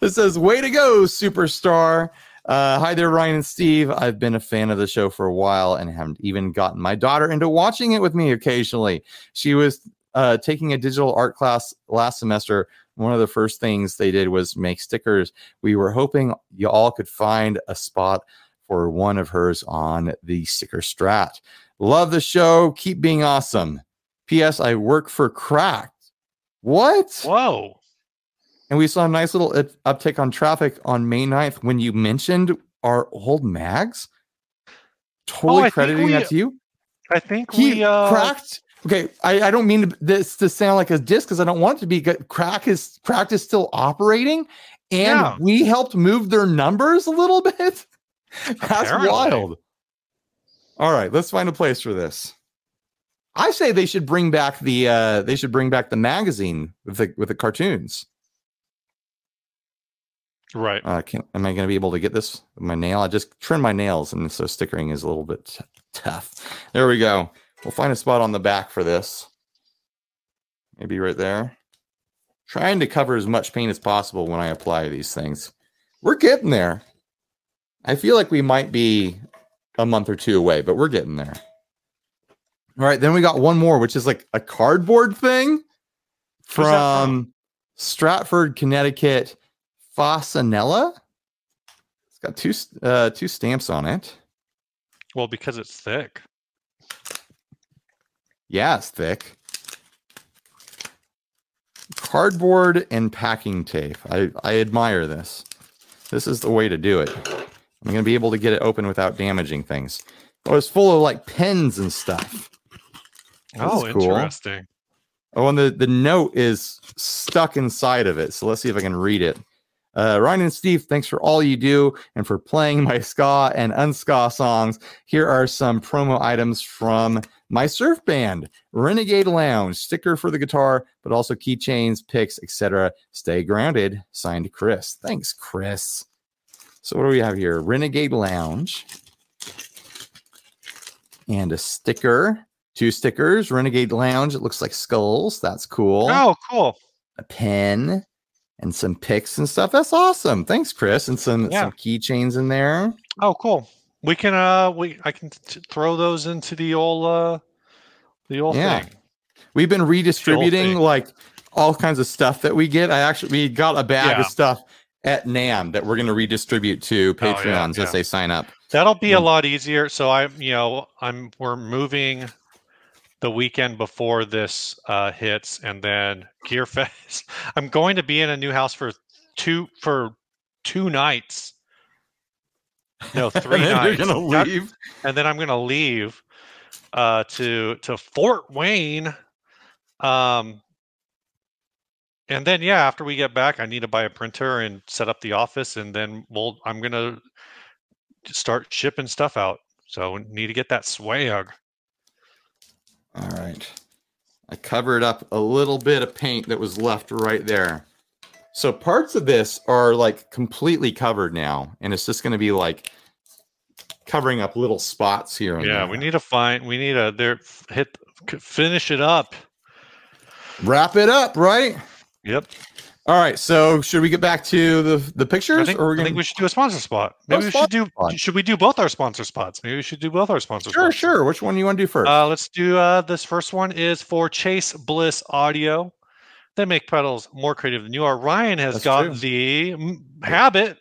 B: This says, way to go, superstar. Uh, hi there, Ryan and Steve. I've been a fan of the show for a while and haven't even gotten my daughter into watching it with me occasionally. She was uh, taking a digital art class last semester. One of the first things they did was make stickers. We were hoping you all could find a spot for one of hers on the sticker strat. Love the show. Keep being awesome. P.S. I work for Cracked. What?
A: whoa
B: And we saw a nice little uptick on traffic on May 9th when you mentioned our old mags. Totally
A: Oh,
B: crediting
A: we-
B: that to you.
A: I think
B: He
A: we uh
B: cracked. Okay, I, I don't mean to- this to sound like a diss because I don't want it to be. good. Crack is cracked is still operating, and
A: Yeah.
B: we helped move their numbers a little bit. That's
A: Apparently.
B: wild. All right, let's find a place for this. I say they should bring back the uh they should bring back the magazine with the with the cartoons.
A: Right.
B: Uh, can, am I going to be able to get this my nail? I just trimmed my nails, and so stickering is a little bit t- tough. There we go. We'll find a spot on the back for this. Maybe right there. Trying to cover as much paint as possible when I apply these things. We're getting there. I feel like we might be a month or two away, but we're getting there. All right, then we got one more, which is like a cardboard thing
A: that
B: from Stratford, Connecticut. Fasanella. It's got two uh, two stamps on it.
A: Well, because it's thick.
B: Yeah, it's thick. Cardboard and packing tape. I, I admire this. This is the way to do it. I'm going to be able to get it open without damaging things. Oh, it's full of like pens and stuff. This
A: Oh,
B: cool.
A: interesting.
B: Oh, and the, the note is stuck inside of it. So let's see if I can read it. Uh, Ryan and Steve, thanks for all you do and for playing my ska and unska songs. Here are some promo items from my surf band, Renegade Lounge, sticker for the guitar, but also keychains, picks, etc. Stay grounded. Signed Chris. Thanks, Chris. So what do we have here? Renegade Lounge and a sticker. Two stickers. Renegade Lounge. It looks like skulls. That's cool
A: Oh, cool.
B: a pen and some picks and stuff. That's awesome. Thanks, Chris. And some
A: Yeah.
B: some keychains in there.
A: Oh, cool. We can uh we I can t- throw those into the old uh the old
B: Yeah.
A: thing.
B: We've been redistributing like all kinds of stuff that we get. I actually we got a bag
A: Yeah.
B: of stuff at NAMM that we're going to redistribute to
A: Oh,
B: Patreons
A: yeah.
B: as they sign up.
A: That'll be a lot easier. So I'm, you know, I'm we're moving the weekend before this uh, hits, and then Gear Fest. I'm going to be in a new house for two for two nights. No, three
B: and
A: nights.
B: you're to leave.
A: and then I'm going to leave uh, to to Fort Wayne. Um, and then yeah, after we get back, I need to buy a printer and set up the office, and then we'll I'm going to start shipping stuff out. So need to get that swag.
B: All right. I covered up a little bit of paint that was left right there. So parts of this are like completely covered now, and it's just going to be like covering up little spots here. And
A: Yeah,
B: there.
A: we need to find. We need to there hit finish it up.
B: wrap it up, right?
A: Yep.
B: All right. So should we get back to the the
A: I
B: pictures,
A: think,
B: or we're
A: I
B: gonna?
A: think we should do a sponsor spot. Maybe we should do.
B: spot.
A: Should we do both our sponsor spots? Maybe we should do both our sponsor
B: Sure,
A: spots.
B: sure. Which one do you want to do first?
A: Uh, let's do uh, this first one is for Chase Bliss Audio. They make pedals more creative than you are. Ryan has
B: That's
A: got
B: true.
A: the mm, habit.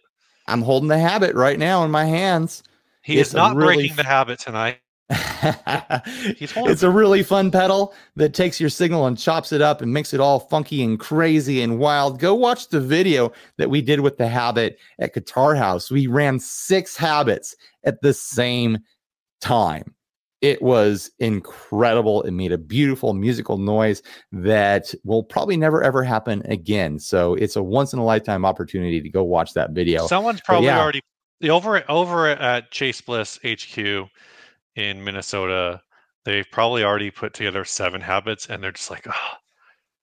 B: I'm holding the habit right now in my hands.
A: He
B: It's
A: is not
B: really
A: breaking the habit tonight.
B: It's a really fun pedal that takes your signal and chops it up and makes it all funky and crazy and wild. Go watch the video that we did with the habit at Guitar House. We ran six habits at the same time. It was incredible. It made a beautiful musical noise that will probably never ever happen again. So it's a once in a lifetime opportunity to go watch that video.
A: Someone's probably
B: yeah.
A: already over over at Chase Bliss HQ in Minnesota. They've probably already put together seven habits, and they're just like, oh,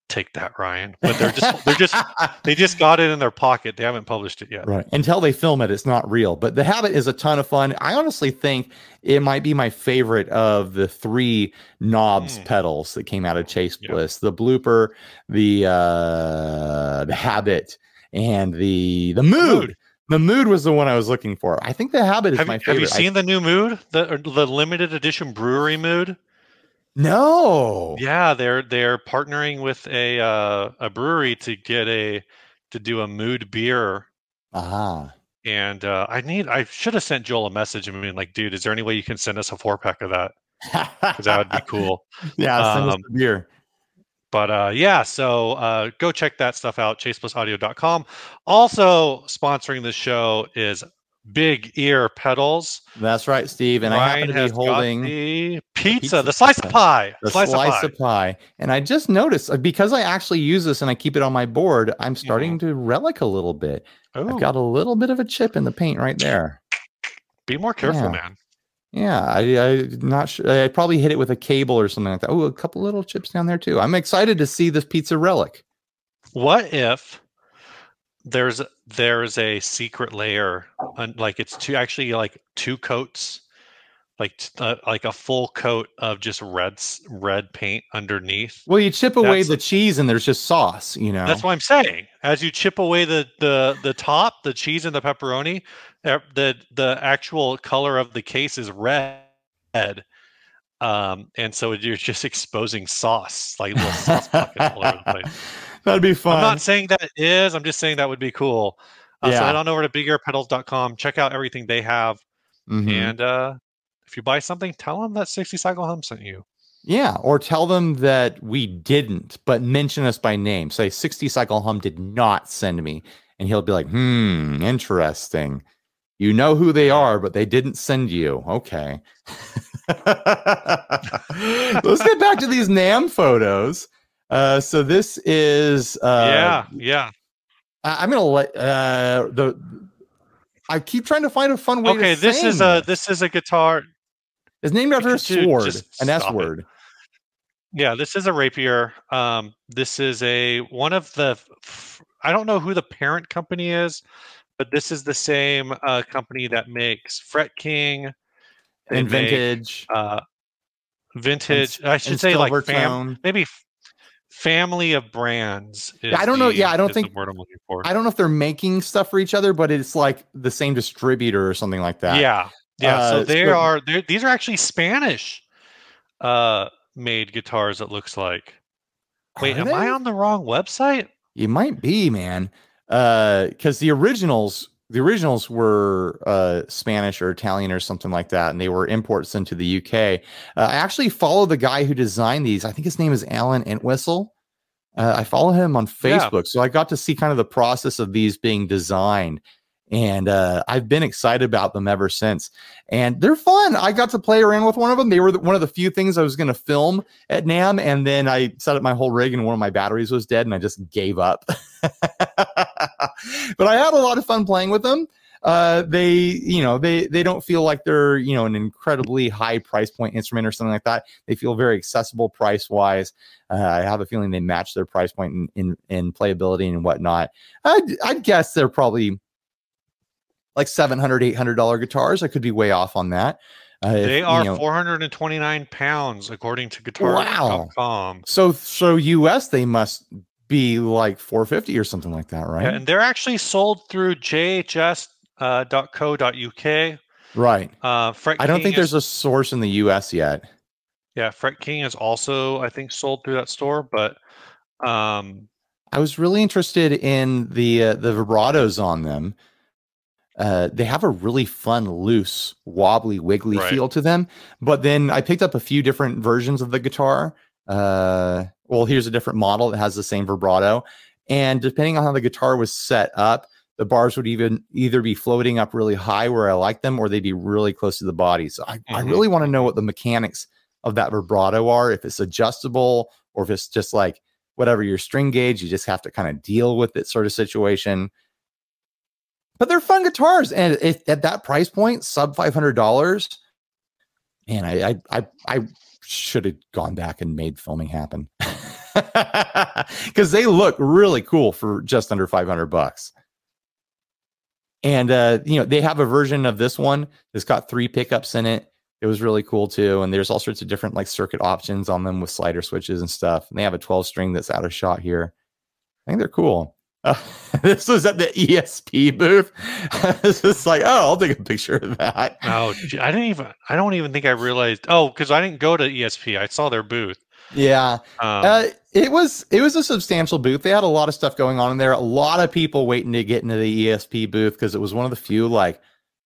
A: take that, Ryan. But they're just they're just they just got it in their pocket. They haven't published it yet.
B: Right. Until they film it, it's not real. But the habit is a ton of fun. I honestly think it might be my favorite of the three knobs
A: Mm.
B: pedals that came out of Chase
A: Yep.
B: Bliss. The blooper, the uh the habit, and the the mood.
A: Mood.
B: The mood was the one I was looking for. I think the habit is
A: Have,
B: my
A: you- have
B: favorite.
A: you
B: I-
A: seen the new mood, the the limited edition brewery mood?
B: no.
A: Yeah, they're they're partnering with a uh, a brewery to get a to do a mood beer.
B: Ah.
A: And uh, I need I should have sent Joel a message and been like, dude, is there any way you can send us a four pack of that? Because that would be cool.
B: yeah, send us
A: Um,
B: the beer.
A: But uh, yeah, so uh, go check that stuff out, chasebliss.audio.com. Also sponsoring the show is big ear pedals.
B: That's right, Steve. And I
A: Ryan
B: happen to be holding
A: the pizza,
B: pizza
A: the slice of pie,
B: the
A: slice,
B: slice,
A: of pie.
B: of, pie. And I just noticed uh, because I actually use this and I keep it on my board, I'm starting to relic a little bit.
A: Ooh,
B: I've got a little bit of a chip in the paint right there.
A: be more careful,
B: Yeah.
A: man.
B: Yeah, I, I not sure. I probably hit it with a cable or something like that. Oh, a couple little chips down there too. I'm excited to see this pizza relic.
A: What if there's there's a secret layer, like it's two actually like two coats, like uh, like a full coat of just red red paint underneath.
B: Well, you chip away
A: That's-
B: the cheese and there's just sauce. You know.
A: That's what I'm saying. As you chip away the the the top, the cheese and the pepperoni, the the actual color of the case is red. Um, and so you're just exposing sauce, like little sauce pockets all over the place.
B: That'd be fun.
A: I'm not saying that it is. I'm just saying that would be cool. Uh, So head on over to bigearpedals.com. Check out everything they have,
B: Mhm.
A: and uh, if you buy something, tell them that 60 Cycle Hum sent you.
B: Yeah, or tell them that we didn't, but mention us by name. Say 60 Cycle Hum did not send me. And he'll be like, hmm, interesting. You know who they are, but they didn't send you. Okay. Let's get back to these NAMM photos. Uh, so this is uh,
A: yeah, yeah.
B: I- I'm gonna let uh the I keep trying to find a fun way
A: Okay,
B: to
A: this is a this is a guitar.
B: it's named after a sword, an S
A: it.
B: word.
A: Yeah, this is a rapier. Um, this is a one of the. I don't know who the parent company is, but this is the same uh, company that makes Fret King. They
B: And
A: make,
B: vintage.
A: uh, vintage. I should say like fam, maybe family of brands. Is
B: I don't know-
A: the-
B: yeah, I don't think-
A: word I'm looking for.
B: I don't know if they're making stuff for each other, but it's like the same distributor or something like that.
A: Yeah, yeah.
B: Uh,
A: so they
B: so-
A: are. These are actually Spanish uh, made guitars. It looks like. Wait, am I on the wrong website?
B: You might be, man. Uh, because the originals, the originals were uh Spanish or Italian or something like that, and they were imports into the UK. Uh, I actually follow the guy who designed these. I think his name is Alan Entwistle. Uh, I follow him on
A: Yeah.
B: Facebook, so I got to see kind of the process of these being designed, and uh, I've been excited about them ever since. And they're fun. I got to play around with one of them. They were the, one of the few things I was going to film at NAMM, and then I set up my whole rig, and one of my batteries was dead, and I just gave up. but I had a lot of fun playing with them. Uh, they, you know, they they don't feel like they're you know an incredibly high price point instrument or something like that. They feel very accessible price wise. Uh, I have a feeling they match their price point in in, in playability and whatnot. I'd, I'd guess they're probably like 700 800 dollar guitars. I could be way off on that. Uh, if,
A: They
B: you
A: are
B: know-
A: 429 pounds according to guitar.com.
B: so so US they must be like 450 or something like that, right?
A: And they're actually sold through jhs.co.uk.
B: right.
A: Uh, Fret
B: I don't
A: King
B: think
A: is-
B: there's a source in the US yet.
A: yeah. Fret King is also I think sold through that store, but um,
B: I was really interested in the uh, the vibratos on them. Uh, they have a really fun, loose, wobbly, wiggly
A: Right.
B: feel to them. But then I picked up a few different versions of the guitar. Uh, well, here's a different model that has the same vibrato, and depending on how the guitar was set up, the bars would even either be floating up really high where I like them, or they'd be really close to the body. So I, I
A: Mhm.
B: really want to know what the mechanics of that vibrato are. If it's adjustable, or if it's just like whatever your string gauge, you just have to kind of deal with it sort of situation. But they're fun guitars, and if, at that price point, sub five hundred dollars, man, I I I, I should have gone back and made filming happen because they look really cool for just under five hundred bucks. And uh, you know, they have a version of this one that's got three pickups in it. It was really cool too. And there's all sorts of different like circuit options on them with slider switches and stuff. And they have a 12 string that's out of shot here. I think they're cool. Uh, this was at the ESP booth. it's just like, oh, I'll take a picture of that.
A: oh, I didn't even I don't even think I realized. Oh, because I didn't go to ESP. I saw their booth.
B: Yeah.
A: Um,
B: Uh, it was it was a substantial booth. They had a lot of stuff going on in there. A lot of people waiting to get into the ESP booth because it was one of the few like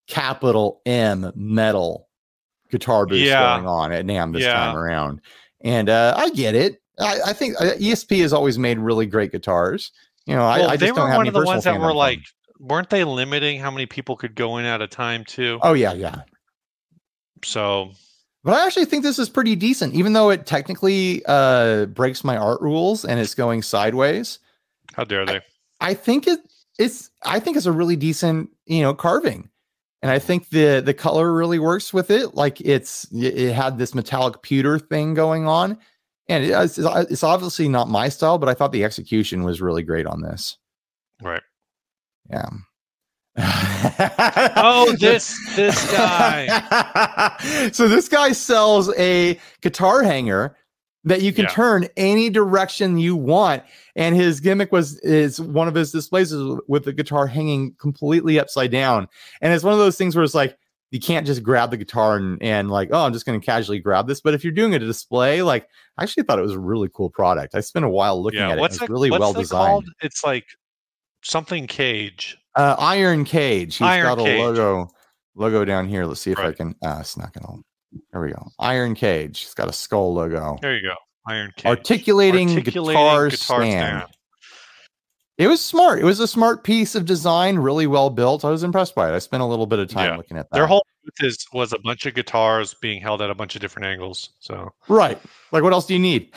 B: capital M metal guitar booths
A: Yeah.
B: going on at NAMM this
A: Yeah.
B: time around. And uh, I get it. I, I think uh, ESP has always made really great guitars. You know,
A: well,
B: I, I
A: they
B: just
A: were one of the ones that were like
B: them.
A: weren't they limiting how many people could go in at a time too?
B: Oh yeah, yeah.
A: So
B: But I actually think this is pretty decent, even though it technically uh, breaks my art rules and it's going sideways.
A: how dare they?
B: I think it it's I think it's a really decent you know carving, and I think the the color really works with it. Like it's it it had this metallic pewter thing going on, and it's, it's obviously not my style, but I thought the execution was really great on this.
A: Right.
B: Yeah.
A: Oh, this this guy.
B: so this guy sells a guitar hanger that you can
A: Yeah.
B: turn any direction you want and his gimmick was is one of his displays is with the guitar hanging completely upside down and it's one of those things where it's like you can't just grab the guitar and, and like oh i'm just going to casually grab this but if you're doing a display like i actually thought it was a really cool product i spent a while looking
A: yeah.
B: at it
A: What's
B: it's
A: it,
B: really
A: what's
B: well
A: it
B: designed
A: called? It's like something cage.
B: uh iron cage He's
A: Iron
B: got a logo logo down here let's see if i can uh it's not gonna there we go iron cage it's got a skull logo
A: There you go. Iron cage.
B: articulating,
A: Articulating
B: guitar,
A: guitar
B: stand.
A: stand.
B: It was smart. It was a smart piece of design, really well built. I was impressed by it. I spent a little bit of time
A: Yeah.
B: looking at that.
A: Their whole booth is was a bunch of guitars being held at a bunch of different angles. So
B: right. Like, what else do you need?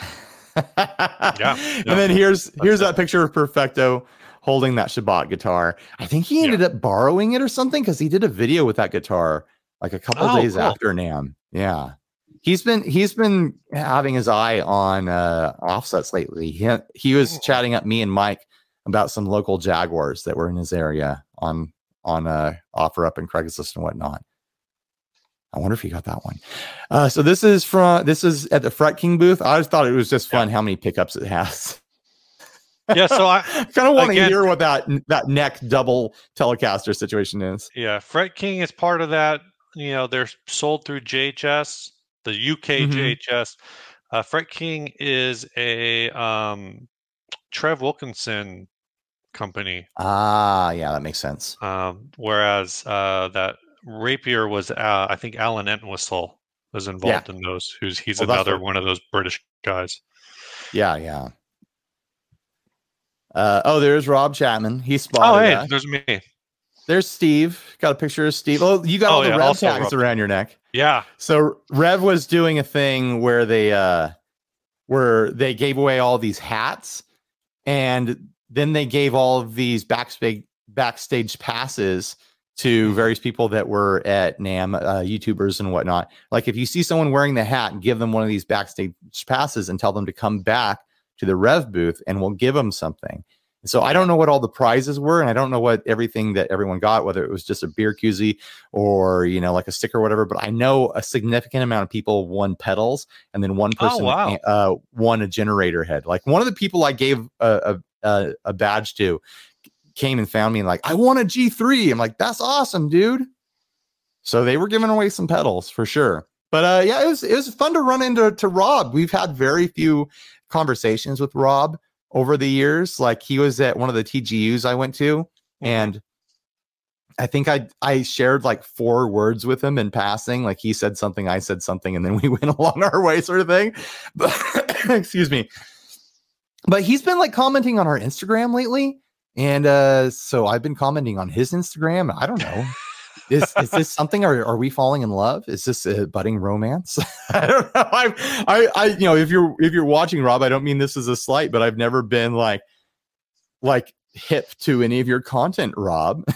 A: yeah.
B: And then here's here's that picture of Perfecto holding that Shabbat guitar. I think he
A: Yeah.
B: ended up borrowing it or something because he did a video with that guitar like a couple
A: Oh,
B: days
A: cool.
B: after NAMM. Yeah. He's been he's been having his eye on uh offsets lately. He he was chatting up me and Mike about some local Jaguars that were in his area on on uh OfferUp in Craigslist and whatnot. I wonder if he got that one. Uh, so this is from this is at the Fret King booth. I just thought it was just fun how many pickups it has.
A: yeah, so I
B: kind of want to hear what that that neck double Telecaster situation is.
A: yeah, Fret King is part of that. You know, they're sold through JHS, the UK
B: Mhm.
A: JHS. Uh, Fret King is a um, Trev Wilkinson company,
B: Ah, yeah, that makes sense.
A: um, whereas uh, that Rapier was, uh, I think, Alan Entwistle was involved in those. Who's he's
B: Well,
A: another
B: what-
A: one of those British guys.
B: Yeah, yeah. Uh, oh, there's Rob Chapman. He spotted
A: Oh, hey,
B: that.
A: there's me.
B: There's Steve. Got a picture of Steve. Oh, you got
A: Oh,
B: all the
A: yeah, Revv
B: tags
A: Rob.
B: around your neck.
A: Yeah,
B: So Revv was doing a thing where they uh where they gave away all these hats and then they gave all of these backstage backstage passes to various people that were at NAMM, uh, YouTubers and whatnot. Like if you see someone wearing the hat, give them one of these backstage passes and tell them to come back to the Revv booth and we'll give them something. So I don't know what all the prizes were, and I don't know what everything that everyone got, whether it was just a beer koozie or you know like a sticker or whatever. But I know a significant amount of people won pedals, and then one person
A: wow.
B: uh, won a generator head. Like one of the people I gave a, a, a, a badge to came and found me and like I want a G three. I'm like that's awesome, dude. So they were giving away some pedals for sure. But uh, yeah, it was it was fun to run into to Rob. We've had very few conversations with Rob over the years. Like he was at one of the TGUs I went to, and I think I I shared like four words with him in passing. Like he said something, I said something, and then we went along our way, sort of thing. But excuse me. But he's been like commenting on our Instagram lately. And uh so I've been commenting on his Instagram. I don't know. Is is this something? Are are we falling in love? Is this a budding romance? I don't know. I I I you know if you're if you're watching Rob, I don't mean this as a slight, but I've never been like like hip to any of your content, Rob.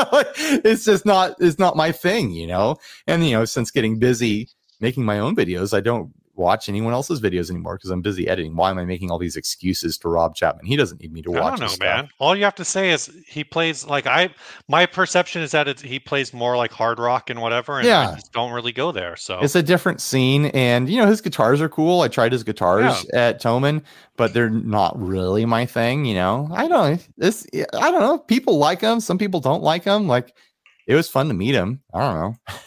B: It's just not it's not my thing, you know. And you know, since getting busy making my own videos, I don't watch anyone else's videos anymore because I'm busy editing. Why am I making all these excuses to Rob Chapman? He doesn't need me to watch.
A: I don't know, man. All you have to say is he plays like I. My perception is that it's, he plays more like hard rock and whatever, and
B: Yeah.
A: I just don't really go there. So
B: It's a different scene, and you know his guitars are cool. I tried his guitars at Thomann, but they're not really my thing. You know, I don't. This I don't know. People like him. Some people don't like him. Like it was fun to meet him. I don't know.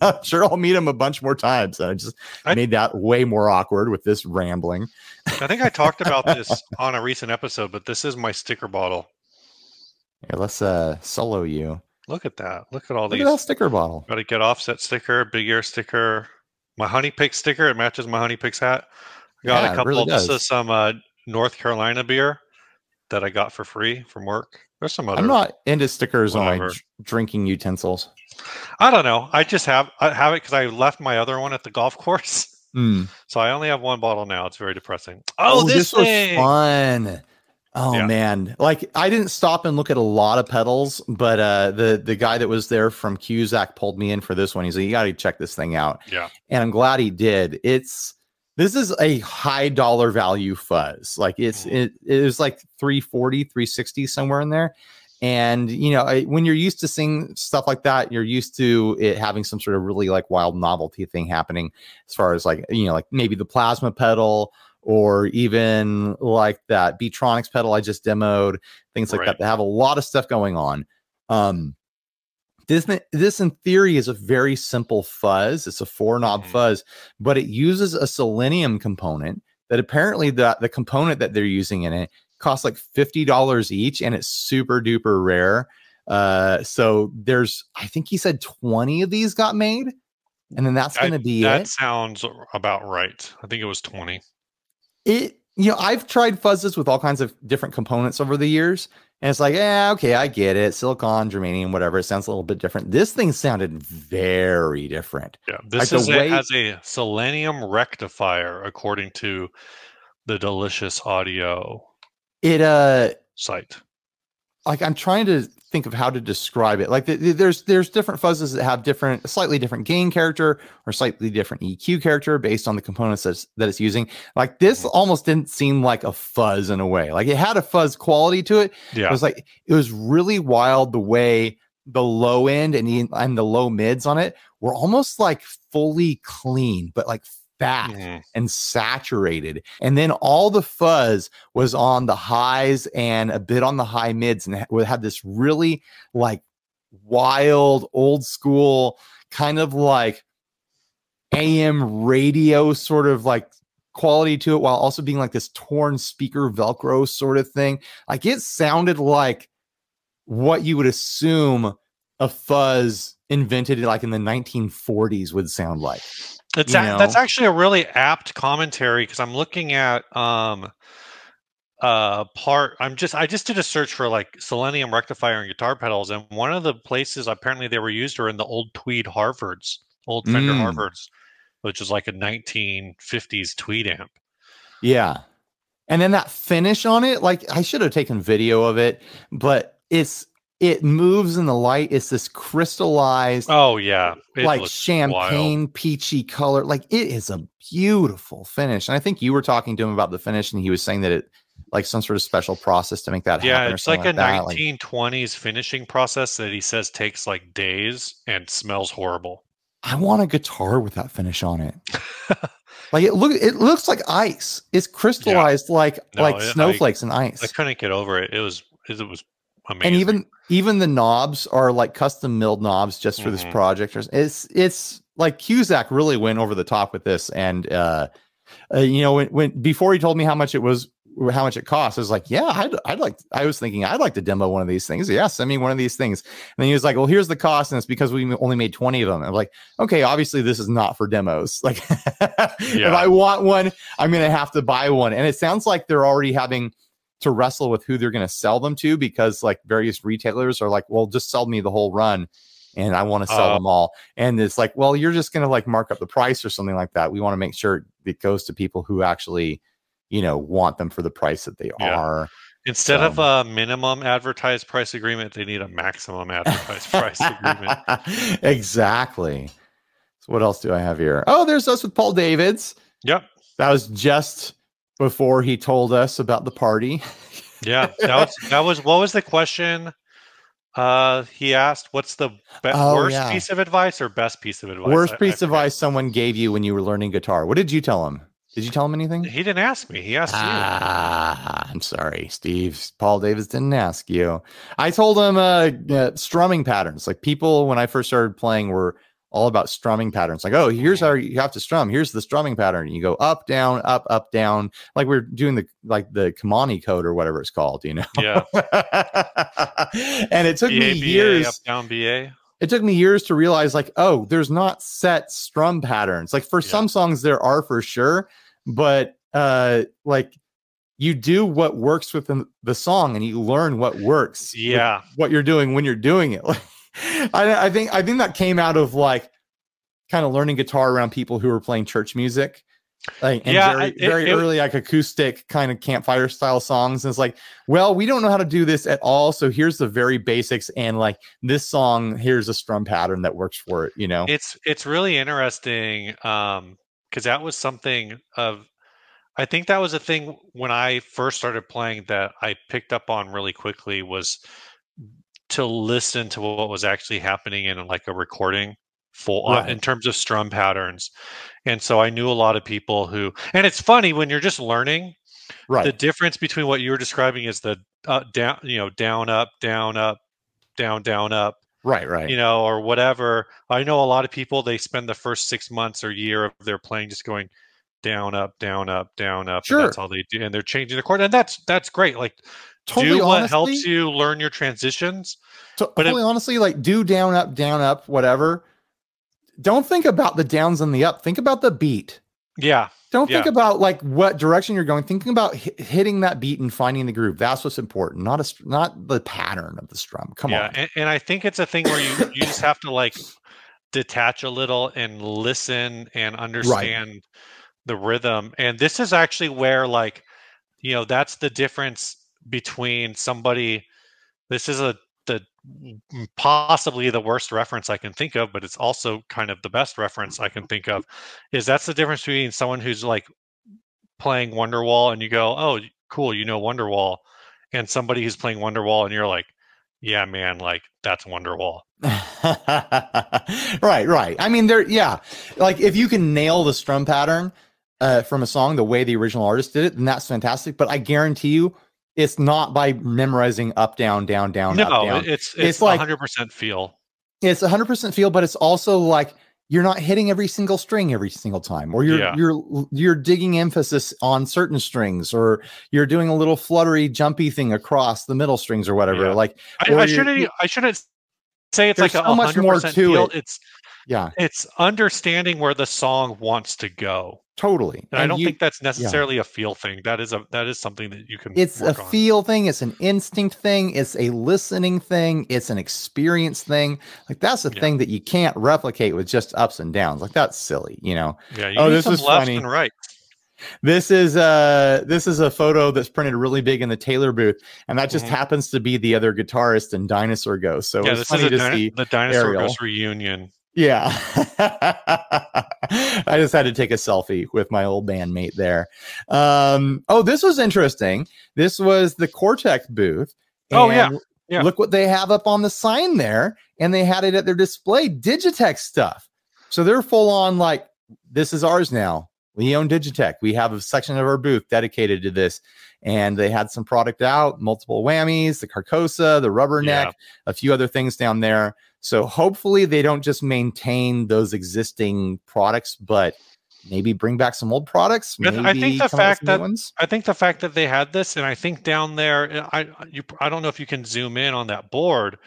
B: I'm sure I'll meet him a bunch more times. I just
A: I-
B: made that way more awkward with this rambling.
A: I think I talked about this on a recent episode, but this is my sticker bottle.
B: Here, let's uh solo you.
A: Look at that. Look at all
B: Look
A: these.
B: at sticker bottle.
A: Got to get offset sticker, big ear sticker, my honey pick sticker. It matches my honey picks hat. I got
B: Yeah,
A: a couple.
B: really
A: this is some uh, North Carolina beer that I got for free from work. There's some other.
B: I'm not into stickers on my drinking utensils.
A: I don't know. I just have I have it because I left my other one at the golf course,
B: Hmm.
A: so I only have one bottle now. It's very depressing. Oh, this,
B: was
A: thing.
B: fun. Oh
A: Yeah.
B: man. Like I didn't stop and look at a lot of pedals, but uh the the guy that was there from Cusack pulled me in for this one. He's like, you gotta check this thing out.
A: Yeah.
B: And I'm glad he did. It's this is a high dollar value fuzz. Like it's
A: Mhm.
B: it, it was like 340, 360 somewhere in there. And you know, I, when you're used to seeing stuff like that, you're used to it having some sort of really like wild novelty thing happening as far as like, you know, like maybe the plasma pedal or even like that Beetronics pedal I just demoed, things like
A: Right.
B: that. They have a lot of stuff going on. Um, this this in theory is a very simple fuzz. It's a four knob
A: Mhm.
B: fuzz, but it uses a selenium component that apparently the the component that they're using in it costs like fifty dollars each, and it's super duper rare. Uh, so there's I think he said twenty of these got made, and then that's going to be
A: that
B: it.
A: sounds about right. I think it was 20.
B: it you know i've tried fuzzes with all kinds of different components over the years and it's like yeah okay i get it silicon germanium whatever it sounds a little bit different this thing sounded very different
A: Yeah, this
B: the
A: is
B: way-
A: has a selenium rectifier according to the Delicious Audio
B: it uh
A: site.
B: like i'm trying to think of how to describe it. Like th- th- there's there's different fuzzes that have different slightly different gain character or slightly different eq character based on the components that's, that it's using. Like this almost didn't seem like a fuzz in a way. Like it had a fuzz quality to it.
A: Yeah,
B: It was like it was really wild the way the low end and the, and the low mids on it were almost like fully clean, but like fat
A: Mhm.
B: and saturated. And then all the fuzz was on the highs and a bit on the high mids, and it had this really like wild, old school kind of like AM radio sort of like quality to it while also being like this torn speaker velcro sort of thing like it sounded like what you would assume a fuzz invented like in the 1940s would sound like You
A: a- that's actually a really apt commentary because I'm looking at um uh part I'm just I just did a search for like selenium rectifier and guitar pedals and one of the places apparently they were used are in the old Tweed Harvards, old Fender
B: Mm.
A: Harvards, which is like a 1950s Tweed amp.
B: yeah and then that finish on it like i should have taken video of it but it's it moves in the light it's this crystallized
A: Oh yeah, it
B: like champagne peachy color. Like it is a beautiful finish. And I think you were talking to him about the finish, and he was saying that it like some sort of special process to make that
A: Yeah,
B: happen. or
A: it's like a
B: something that. Like,
A: 1920s finishing process that he says takes like days and smells horrible.
B: I want a guitar with that finish on it. like it look it looks like ice. It's crystallized like
A: No,
B: like
A: I- I-
B: snowflakes and ice.
A: I couldn't get over it. It was it was amazing.
B: and even even the knobs are like custom milled knobs just for this
A: Mhm.
B: project. It's it's like Cusack really went over the top with this, and uh, uh you know when when before he told me how much it was, how much it cost, I was like, yeah, I'd I'd like. I was thinking I'd like to demo one of these things. Yeah, send me one of these things. And then he was like, well, here's the cost, and it's because we only made twenty of them. I'm like, okay, obviously this is not for demos. Like, if I want one, I'm gonna have to buy one. And it sounds like they're already having to wrestle with who they're going to sell them to because like various retailers are like, well, just sell me the whole run and I want to sell
A: Uh,
B: them all. And it's like, well, you're just going to like mark up the price or something like that. We want to make sure it goes to people who actually, you know, want them for the price that they
A: Yeah.
B: are.
A: Instead of a minimum advertised price agreement, they need a maximum advertised price agreement.
B: exactly. So what else do I have here? Oh, there's us with Paul Davids.
A: Yep.
B: That was just before he told us about the party.
A: Yeah. That was that was what was the question? Uh he asked what's the be-
B: Oh,
A: worst
B: yeah.
A: piece of advice or best piece of advice?
B: Worst
A: I-
B: piece of advice someone gave you when you were learning guitar. What did you tell him? Did you tell him anything?
A: He didn't ask me. He asked you.
B: Ah, I'm sorry, Steve. Paul Davids didn't ask you. I told him uh, uh, strumming patterns. Like people, when I first started playing, were all about strumming patterns. Like, oh, here's how you have to strum. Here's the strumming pattern. You go up, down, up, up, down. Like we're doing the like the Konami code or whatever it's called. You know.
A: Yeah.
B: and it took
A: BA,
B: me years
A: up down BA.
B: it took me years to realize like oh there's not set strum patterns like for
A: Yeah.
B: some songs there are for sure but uh like you do what works within the song and you learn what works.
A: Yeah.
B: what you're doing when you're doing it. I, I think I think that came out of like kind of learning guitar around people who were playing church music. Like and
A: Yeah,
B: very,
A: it-
B: very
A: it-
B: early, like acoustic kind of campfire style songs. And it's like, well, we don't know how to do this at all. So here's the very basics. And like this song, here's a strum pattern that works for it, you know?
A: It's it's really interesting um because that was something of I think that was a thing when I first started playing that I picked up on really quickly was to listen to what was actually happening in like a recording full uh,
B: Right.
A: in terms of strum patterns. And so I knew a lot of people who and it's funny when you're just learning
B: right.
A: the difference between what you were describing is the uh, down you know down up down up down down up
B: right. Right.
A: you know, or whatever. I know a lot of people they spend the first six months or year of their playing just going down, up, down, up, down, up. and that's all they do, and they're changing the chord, and that's that's great. Like
B: totally
A: do what
B: honestly,
A: helps you learn your transitions.
B: to-
A: but it-
B: honestly, like do down, up, down, up, whatever. Don't think about the downs and the up. Think about the beat.
A: Yeah,
B: Don't think
A: Yeah.
B: about like what direction you're going. Thinking about hi- hitting that beat and finding the groove. That's what's important. Not a not the pattern of the strum. Come
A: yeah,
B: on.
A: and, and I think it's a thing where you you just have to like detach a little and listen and understand the rhythm. And this is actually where like you know that's the difference between somebody. This is a the possibly the worst reference I can think of, but it's also kind of the best reference I can think of. Is that's the difference between someone who's like playing Wonderwall and you go, oh, cool, you know Wonderwall, and somebody who's playing Wonderwall and you're like, yeah, man, like that's Wonderwall.
B: right, right. I mean, there, yeah. Like if you can nail the strum pattern uh, from a song the way the original artist did it, then that's fantastic. But I guarantee you, it's not by memorizing up, down, down, down,
A: no,
B: up, down.
A: it- it's
B: It's
A: it's
B: like-
A: 100% feel.
B: it's 100% feel but it's also like you're not hitting every single string every single time or you're
A: Yeah.
B: you're you're digging emphasis on certain strings or you're doing a little fluttery jumpy thing across the middle strings or whatever
A: Yeah.
B: like
A: I, I shouldn't. I shouldn't say it's like a
B: so much more
A: 100%
B: to
A: feel.
B: it.
A: It's
B: yeah
A: it's understanding where the song wants to go.
B: totally
A: And, I don't
B: you-
A: think that's necessarily a feel thing. That is a that is something that you can.
B: it's a
A: on.
B: feel thing it's an instinct thing it's a listening thing it's an experience thing like that's the
A: Yeah.
B: thing that you can't replicate with just ups and downs like that's silly you know
A: Yeah. You
B: Oh, this is
A: left
B: funny.
A: and right.
B: This is uh this is a photo that's printed really big in the Taylor booth, and that just
A: Mhm.
B: happens to be the other guitarist in Dinosaur Ghost. So
A: yeah.
B: it's
A: This is
B: funny
A: a
B: to
A: dino-
B: see.
A: the dinosaur
B: Ariel.
A: ghost reunion.
B: Yeah, I just had to take a selfie with my old bandmate there. Um, oh, this was interesting. This was the Cortex booth.
A: Oh, yeah. Yeah.
B: Look what they have up on the sign there, and they had it at their display. Digitech stuff. So they're full on like this is ours now. We own Digitech. We have a section of our booth dedicated to this. And they had some product out, multiple whammies, the Carcosa, the rubber
A: Yeah.
B: neck, a few other things down there. So hopefully they don't just maintain those existing products, but maybe bring back some old products.
A: I I think the
B: come up with
A: fact that-
B: ones.
A: I think the fact that they had this, and I think down there, I you I don't know if you can zoom in on that board,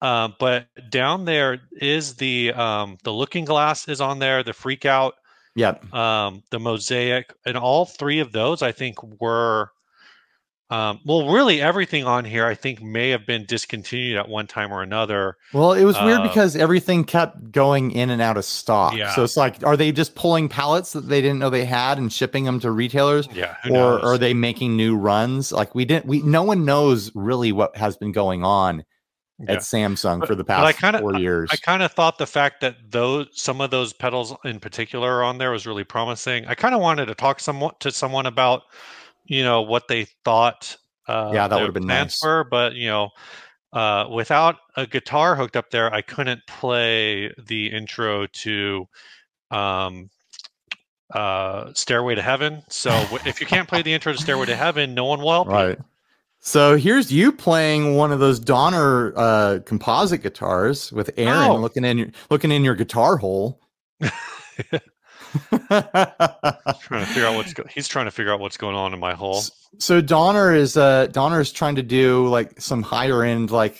A: uh, but down there is the um, the looking glass is on there, the FreqOut,
B: yeah,
A: um, the mosaic, and all three of those I think were, um, well, really everything on here I think may have been discontinued at one time or another.
B: Well, it was weird
A: Uh,
B: because everything kept going in and out of stock.
A: Yeah.
B: So it's like, are they just pulling pallets that they didn't know they had and shipping them to retailers?
A: Yeah,
B: or
A: knows?
B: are they making new runs? Like we didn't, we no one knows really what has been going on
A: Yeah.
B: at Samsung
A: But-
B: for the
A: I
B: past
A: kinda-
B: four years.
A: I kind of thought the fact that those some of those pedals in particular on there was really promising. I kind of wanted to talk somewhat to someone about, you know, what they thought. Uh,
B: Yeah, that would've been
A: plans
B: nice.
A: Were, but you know, uh, without a guitar hooked up there, I couldn't play the intro to um, uh, "Stairway to Heaven." So if you can't play the intro to "Stairway to Heaven," no one will help you.
B: right. So here's you playing one of those Donner uh, composite guitars with Aaron
A: Oh.
B: looking in your looking in your guitar hole.
A: Trying to figure out what's go- he's trying to figure out what's going on in my hole.
B: so Donner is uh Donner is trying to do like some higher end like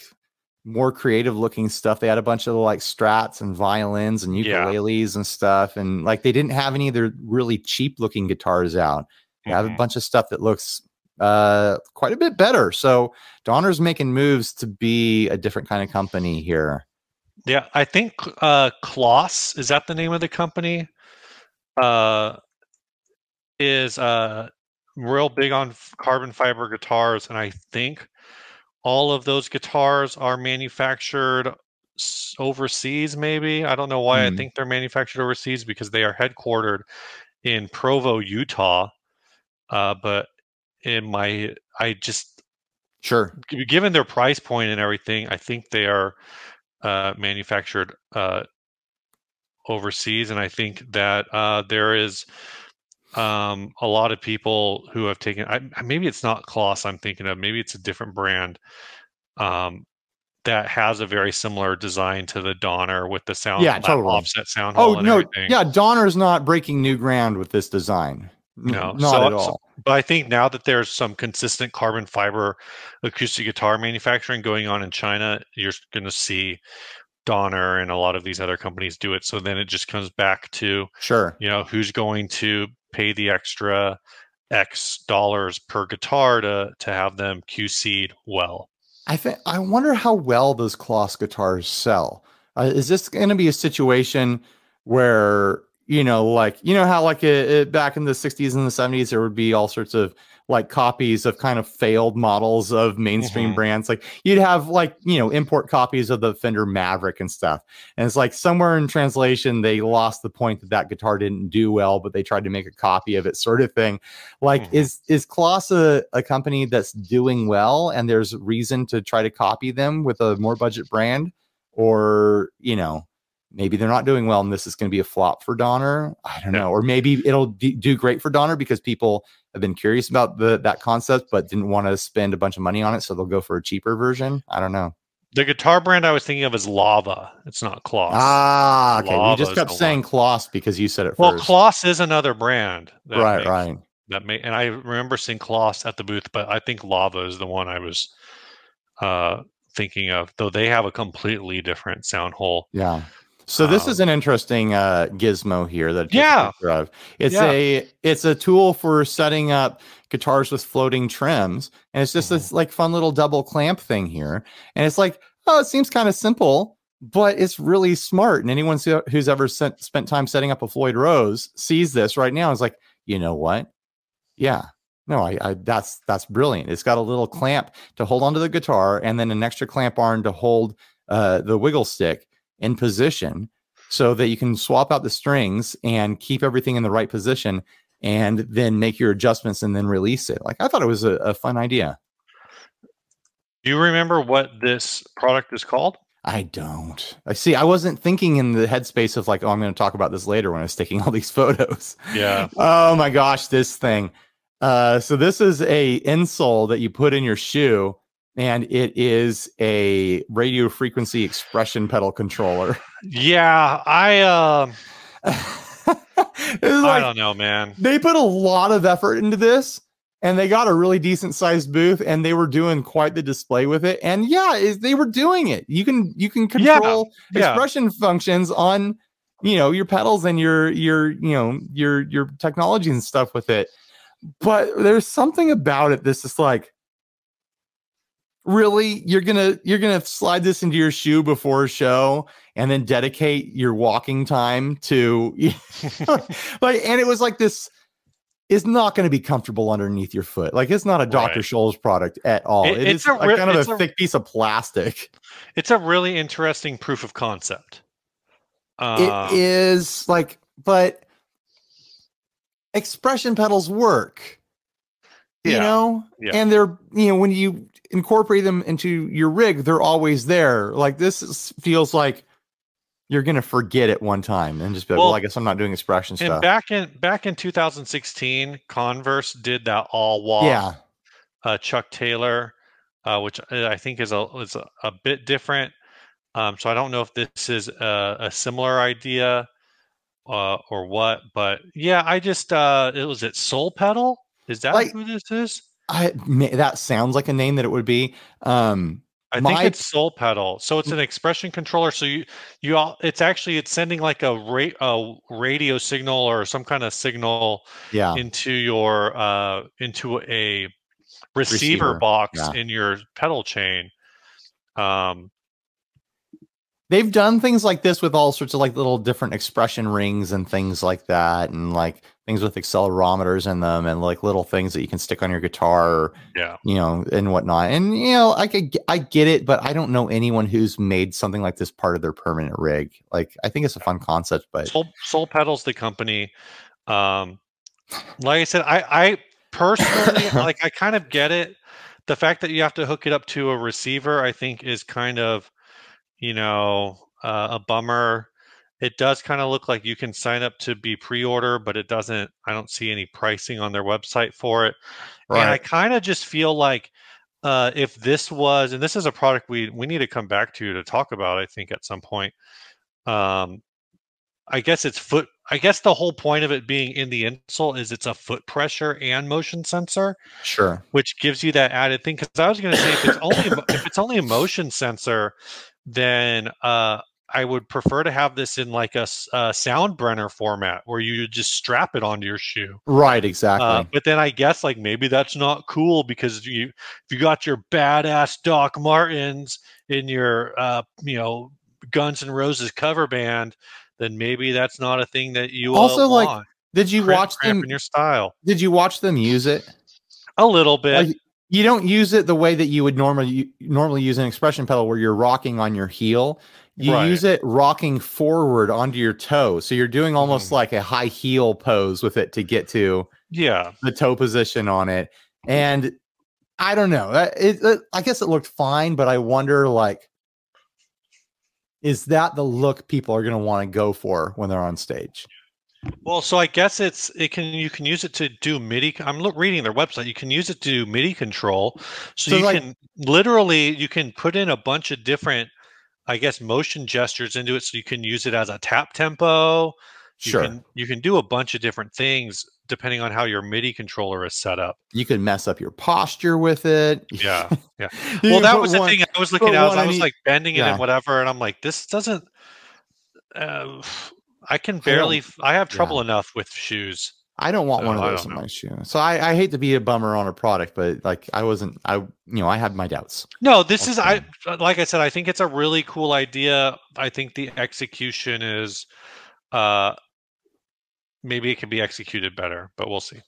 B: more creative looking stuff. They had a bunch of like strats and violins and
A: Yeah.
B: ukuleles and stuff and like they didn't have any of their really cheap looking guitars out. They have a
A: Mhm.
B: bunch of stuff that looks uh, quite a bit better. So Donner's making moves to be a different kind of company here.
A: Yeah, I think uh, Klos is that the name of the company. Uh, is uh real big on carbon fiber guitars, and I think all of those guitars are manufactured overseas. Maybe I don't know why I
B: Hmm.
A: think they're manufactured overseas because they are headquartered in Provo, Utah. Uh, but in my, I just
B: Sure.
A: given their price point and everything, I think they are uh, manufactured uh, overseas, and I think that uh, there is um, a lot of people who have taken. I, maybe it's not Klos I'm thinking of. Maybe it's a different brand um, that has a very similar design to the Donner with the sound,
B: Yeah, totally.
A: offset sound
B: Oh no,
A: everything.
B: yeah, Donner's not breaking new ground with this design.
A: No,
B: not
A: so-
B: at
A: so-
B: all.
A: But I think now that there's some consistent carbon fiber acoustic guitar manufacturing going on in China, you're going to see Donner and a lot of these other companies do it. So then it just comes back to
B: Sure.
A: you know who's going to pay the extra X dollars per guitar to to have them QC'd well.
B: I think I wonder how well those Klos guitars sell. Uh, is this going to be a situation where you know, like you know how like it, it, back in the '60s and the '70s, there would be all sorts of like copies of kind of failed models of mainstream
A: Mhm.
B: brands. Like you'd have like you know import copies of the Fender Maverick and stuff, and it's like somewhere in translation they lost the point that that guitar didn't do well, but they tried to make a copy of it, sort of thing. Like
A: Mhm.
B: is is Klos a, a company that's doing well, and there's reason to try to copy them with a more budget brand, or you know? Maybe they're not doing well, and this is going to be a flop for Donner. I don't know, or maybe it'll d- do great for Donner because people have been curious about the that concept, but didn't want to spend a bunch of money on it, so they'll go for a cheaper version. I don't know.
A: The guitar brand I was thinking of is Lava. It's not Klos.
B: Ah, okay. You
A: Lava's
B: just kept saying
A: one.
B: Klos because you said it
A: well,
B: first.
A: Klos is another brand. that
B: right,
A: makes-
B: right.
A: That may, and I remember seeing Klos at the booth, but I think Lava is the one I was uh, thinking of. Though they have a completely different sound hole.
B: Yeah. So this
A: Um,
B: is an interesting uh, gizmo here that I took a
A: Yeah.
B: of. It's
A: Yeah.
B: a it's a tool for setting up guitars with floating trems, and it's just
A: Mm-hmm.
B: this like fun little double clamp thing here. And it's like, oh, it seems kind of simple, but it's really smart. And anyone who's ever sent, spent time setting up a Floyd Rose sees this right now. Is like, you know what? Yeah. No, I, I that's that's brilliant. It's got a little clamp to hold onto the guitar, and then an extra clamp arm to hold uh, the wiggle stick in position so that you can swap out the strings and keep everything in the right position and then make your adjustments and then release it. Like I thought it was a, a fun idea.
A: Do you remember what this product is called?
B: I don't. I see. I wasn't thinking in the headspace of like, oh, I'm going to talk about this later when I was taking all these photos.
A: Yeah.
B: Oh my gosh, this thing. Uh, so this is a insole that you put in your shoe, and it is a radio frequency expression pedal controller.
A: Yeah. I um
B: This is
A: I don't know, man.
B: they put a lot of effort into this and they got a really decent sized booth and they were doing quite the display with it and yeah is they were doing it you can you can
A: Yeah,
B: control
A: yeah.
B: expression functions on you know your pedals and your your you know your your technology and stuff with it but there's something about it that's just like really you're gonna you're gonna slide this into your shoe before a show and then dedicate your walking time to like and it was like this is not going to be comfortable underneath your foot like it's not a dr
A: Right.
B: scholl's product at all
A: It-
B: it
A: it's a
B: like
A: re-
B: kind of a
A: a-
B: thick piece of plastic
A: It's a really interesting proof of concept.
B: it
A: Um,
B: is like but expression pedals work you
A: Yeah,
B: know
A: yeah.
B: and they're you know when you incorporate them into your rig they're always there like this is, feels like you're gonna forget it one time and just be like, well,
A: Well,
B: I guess I'm not doing expression
A: and
B: stuff.
A: back in back in 2016, Converse did that all walk.
B: yeah,
A: uh, Chuck Taylor, uh, which I think is a is a, a bit different. Um, so I don't know if this is a, a similar idea uh, or what, but yeah, I just uh, it was it Soul Pedal. Is that
B: Like-
A: who this is?
B: I that sounds like a name that it would be. Um,
A: I
B: my-
A: think it's Soul Pedal. So it's an expression controller. So you you all it's actually it's sending like a ra- a radio signal or some kind of signal
B: yeah,
A: into your uh into a receiver,
B: Receiver,
A: box
B: yeah.
A: in your pedal chain. Um,
B: they've done things like this with all sorts of like little different expression rings and things like that and like things with accelerometers in them and like little things that you can stick on your guitar or,
A: yeah.
B: you know and whatnot and you know i could i get it but i don't know anyone who's made something like this part of their permanent rig like i think it's a fun concept but
A: Soul, Soul Pedals, the company. Um, like I said, I, I personally like. I kind of get it. The fact that you have to hook it up to a receiver, I think, is kind of, you know, uh, a bummer. It does kind of look like you can sign up to be pre-order, but it doesn't. I don't see any pricing on their website for it. And I kind of just feel like uh, if this was, and this is a product we we need to come back to to talk about, I think at some point. Um, I guess it's foot. I guess the whole point of it being in the insole is it's a foot pressure and motion sensor,
B: sure
A: which gives you that added thing. Because I was going to say if it's only if it's only a motion sensor, then uh, I would prefer to have this in like a, a Soundbrenner format where you just strap it onto your shoe.
B: right exactly
A: Uh, but then I guess like maybe that's not cool because you if you got your badass Doc Martens in your uh, you know Guns N' Roses cover band, then maybe that's not a thing that you
B: Also,
A: uh,
B: like,
A: want.
B: did you
A: Cramp-
B: watch them
A: cramping your style
B: did you watch them use it
A: a little bit.
B: Like, you don't use it the way that you would normally normally use an expression pedal where you're rocking on your heel. You
A: Right.
B: use it rocking forward onto your toe. So you're doing almost
A: Mhm.
B: like a high heel pose with it to get to
A: yeah,
B: the toe position on it. And i don't know. It, it- i guess it looked fine but i wonder like is that the look people are going to want to go for when they're on stage
A: Well, so I guess it's it can you can use it to do MIDI. I'm look, reading their website. You can use it to do MIDI control. So,
B: So,
A: you
B: like-
A: can literally you can put in a bunch of different, I guess, motion gestures into it. So you can use it as a tap tempo. You
B: sure
A: can you can do a bunch of different things depending on how your MIDI controller is set up.
B: you can mess up your posture with it
A: Yeah, yeah. Well, that was the
B: one-
A: thing I was looking at. I was, I was like bending it and whatever, and I'm like, this doesn't. Uh, I can barely. f- I have
B: yeah.
A: trouble enough with shoes.
B: I don't want
A: So,
B: one of those in
A: know.
B: my shoe. So I, I hate to be a bummer on a product, but like I wasn't, I you know, I had my doubts.
A: No, this is I like I said, I think it's a really cool idea. I think the execution is uh maybe it can be executed better, but we'll see.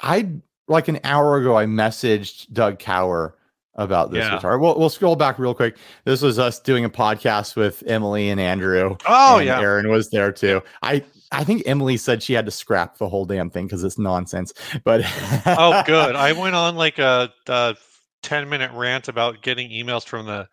B: I like an hour ago, I messaged Doug Kauer about this
A: Yeah.
B: guitar. We'll, we'll scroll back real quick. This was us doing a podcast with Emily and Andrew.
A: Oh
B: and
A: yeah.
B: Aaron was there too. I I think Emily said she had to scrap the whole damn thing because it's nonsense. But
A: Oh good. I went on like a, a 10 minute rant about getting emails from the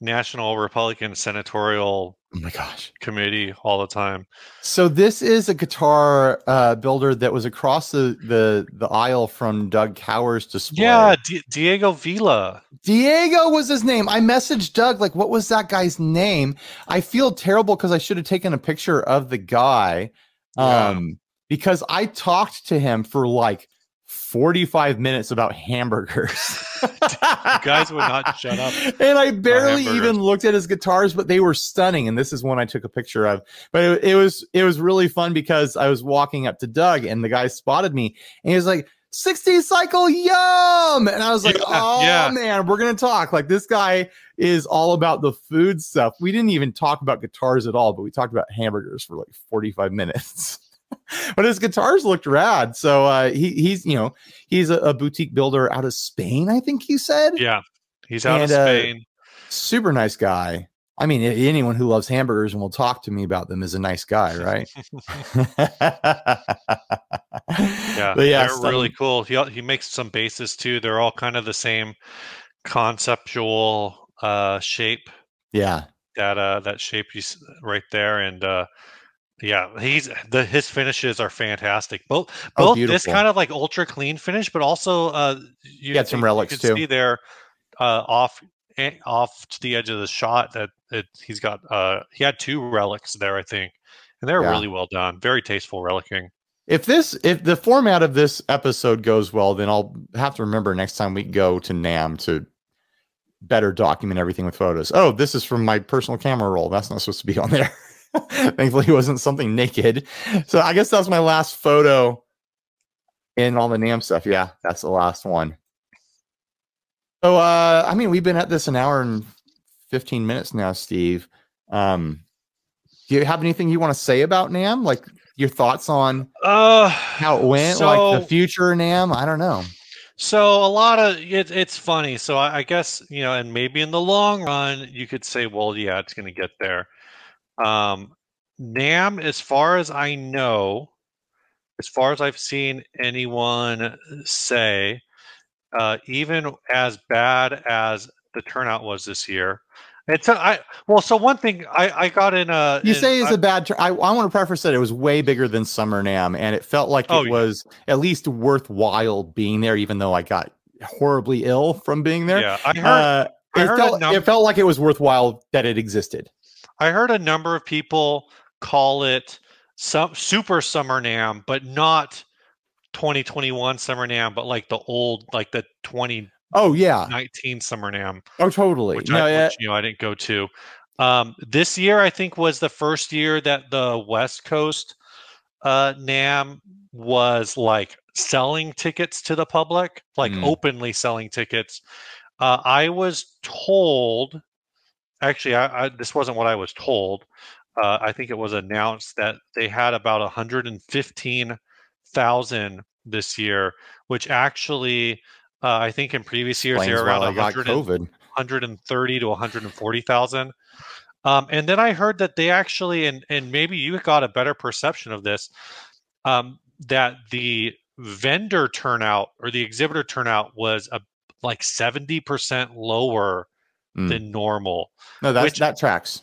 A: National Republican Senatorial
B: oh my gosh.
A: Committee all the time.
B: So this is a guitar uh, builder that was across the, the the aisle from Doug Kauer's display.
A: Yeah, D- Diego Vila.
B: Diego was his name. I messaged Doug, like, what was that guy's name? I feel terrible because I should have taken a picture of the guy.
A: Yeah.
B: Um, because I talked to him for like 45 minutes about hamburgers.
A: You guys would not shut up.
B: And I barely even looked at his guitars, but they were stunning. And this is one I took a picture of. But it, it was it was really fun because I was walking up to Doug and the guy spotted me and he was like, 60 cycle yum. And I was like,
A: Yeah,
B: oh
A: yeah.
B: man, we're gonna talk. Like this guy is all about the food stuff. We didn't even talk about guitars at all, but we talked about hamburgers for like 45 minutes. but his guitars looked rad. So uh he he's you know, he's a, a boutique builder out of Spain, I think he said
A: Yeah. He's out
B: And,
A: of
B: uh,
A: Spain.
B: super nice guy. I mean, anyone who loves hamburgers and will talk to me about them is a nice guy, right?
A: Yeah,
B: but yeah,
A: they're really cool. He he makes some bases too. They're all kind of the same conceptual uh, shape.
B: yeah,
A: That uh, that shape you right there, and uh, yeah, he's the his finishes are fantastic. Both
B: Oh,
A: both this kind of like ultra clean finish, but also uh, you
B: Got some
A: you
B: relics,
A: can
B: too.
A: See there, uh, off eh, off to the edge of the shot that it, he's got. Uh, he had two relics there, I think, and they're
B: Yeah.
A: really well done. Very tasteful relicking.
B: if this if the format of this episode goes well, then I'll have to remember next time we go to NAMM to better document everything with photos. Oh, this is from my personal camera roll. That's not supposed to be on there. Thankfully, it wasn't something naked. So I guess that was my last photo in all the NAMM stuff. Yeah, that's the last one. So, uh, I mean, we've been at this an hour and 15 minutes now, Steve. Um, do you have anything you want to say about NAMM? Like your thoughts on
A: Uh,
B: how it went, like the future of NAMM? I don't know.
A: So a lot of it, it's funny. So I, I guess you know, and maybe in the long run, you could say, well, yeah, it's going to get there. Um, NAMM, as far as I know, as far as I've seen anyone say, uh, even as bad as the turnout was this year, it's a, I well. So one thing I I got in a
B: You
A: in-
B: say
A: is
B: a bad. I, I want to preface that it was way bigger than Summer NAMM, and it felt like
A: Oh,
B: it
A: yeah.
B: was at least worthwhile being there, even though I got horribly ill from being there.
A: yeah I heard
B: Uh,
A: I
B: it,
A: heard
B: felt, it felt like it was worthwhile that it existed.
A: I heard a number of people call it some super summer NAMM, but not 2021 summer NAMM, but like the old, like the 2019
B: Oh yeah.
A: 19 summer NAMM,
B: Oh totally.
A: which,
B: No,
A: I,
B: yeah.
A: which you know I didn't go to. Um, this year, I think was the first year that the West Coast uh, NAMM was like selling tickets to the public, like
B: Mm.
A: openly selling tickets. Uh, I was told, actually, I, I, this wasn't what I was told. Uh, I think it was announced that they had about 115,000 this year, which actually, uh, I think in previous years they were around
B: why I got
A: 100 and-
B: COVID.
A: 130 to 140,000. Um, and then I heard that they actually, and and maybe you got a better perception of this, um, that the vendor turnout or the exhibitor turnout was a, like 70% lower
B: Mm.
A: than normal.
B: No, that's
A: which-
B: that tracks.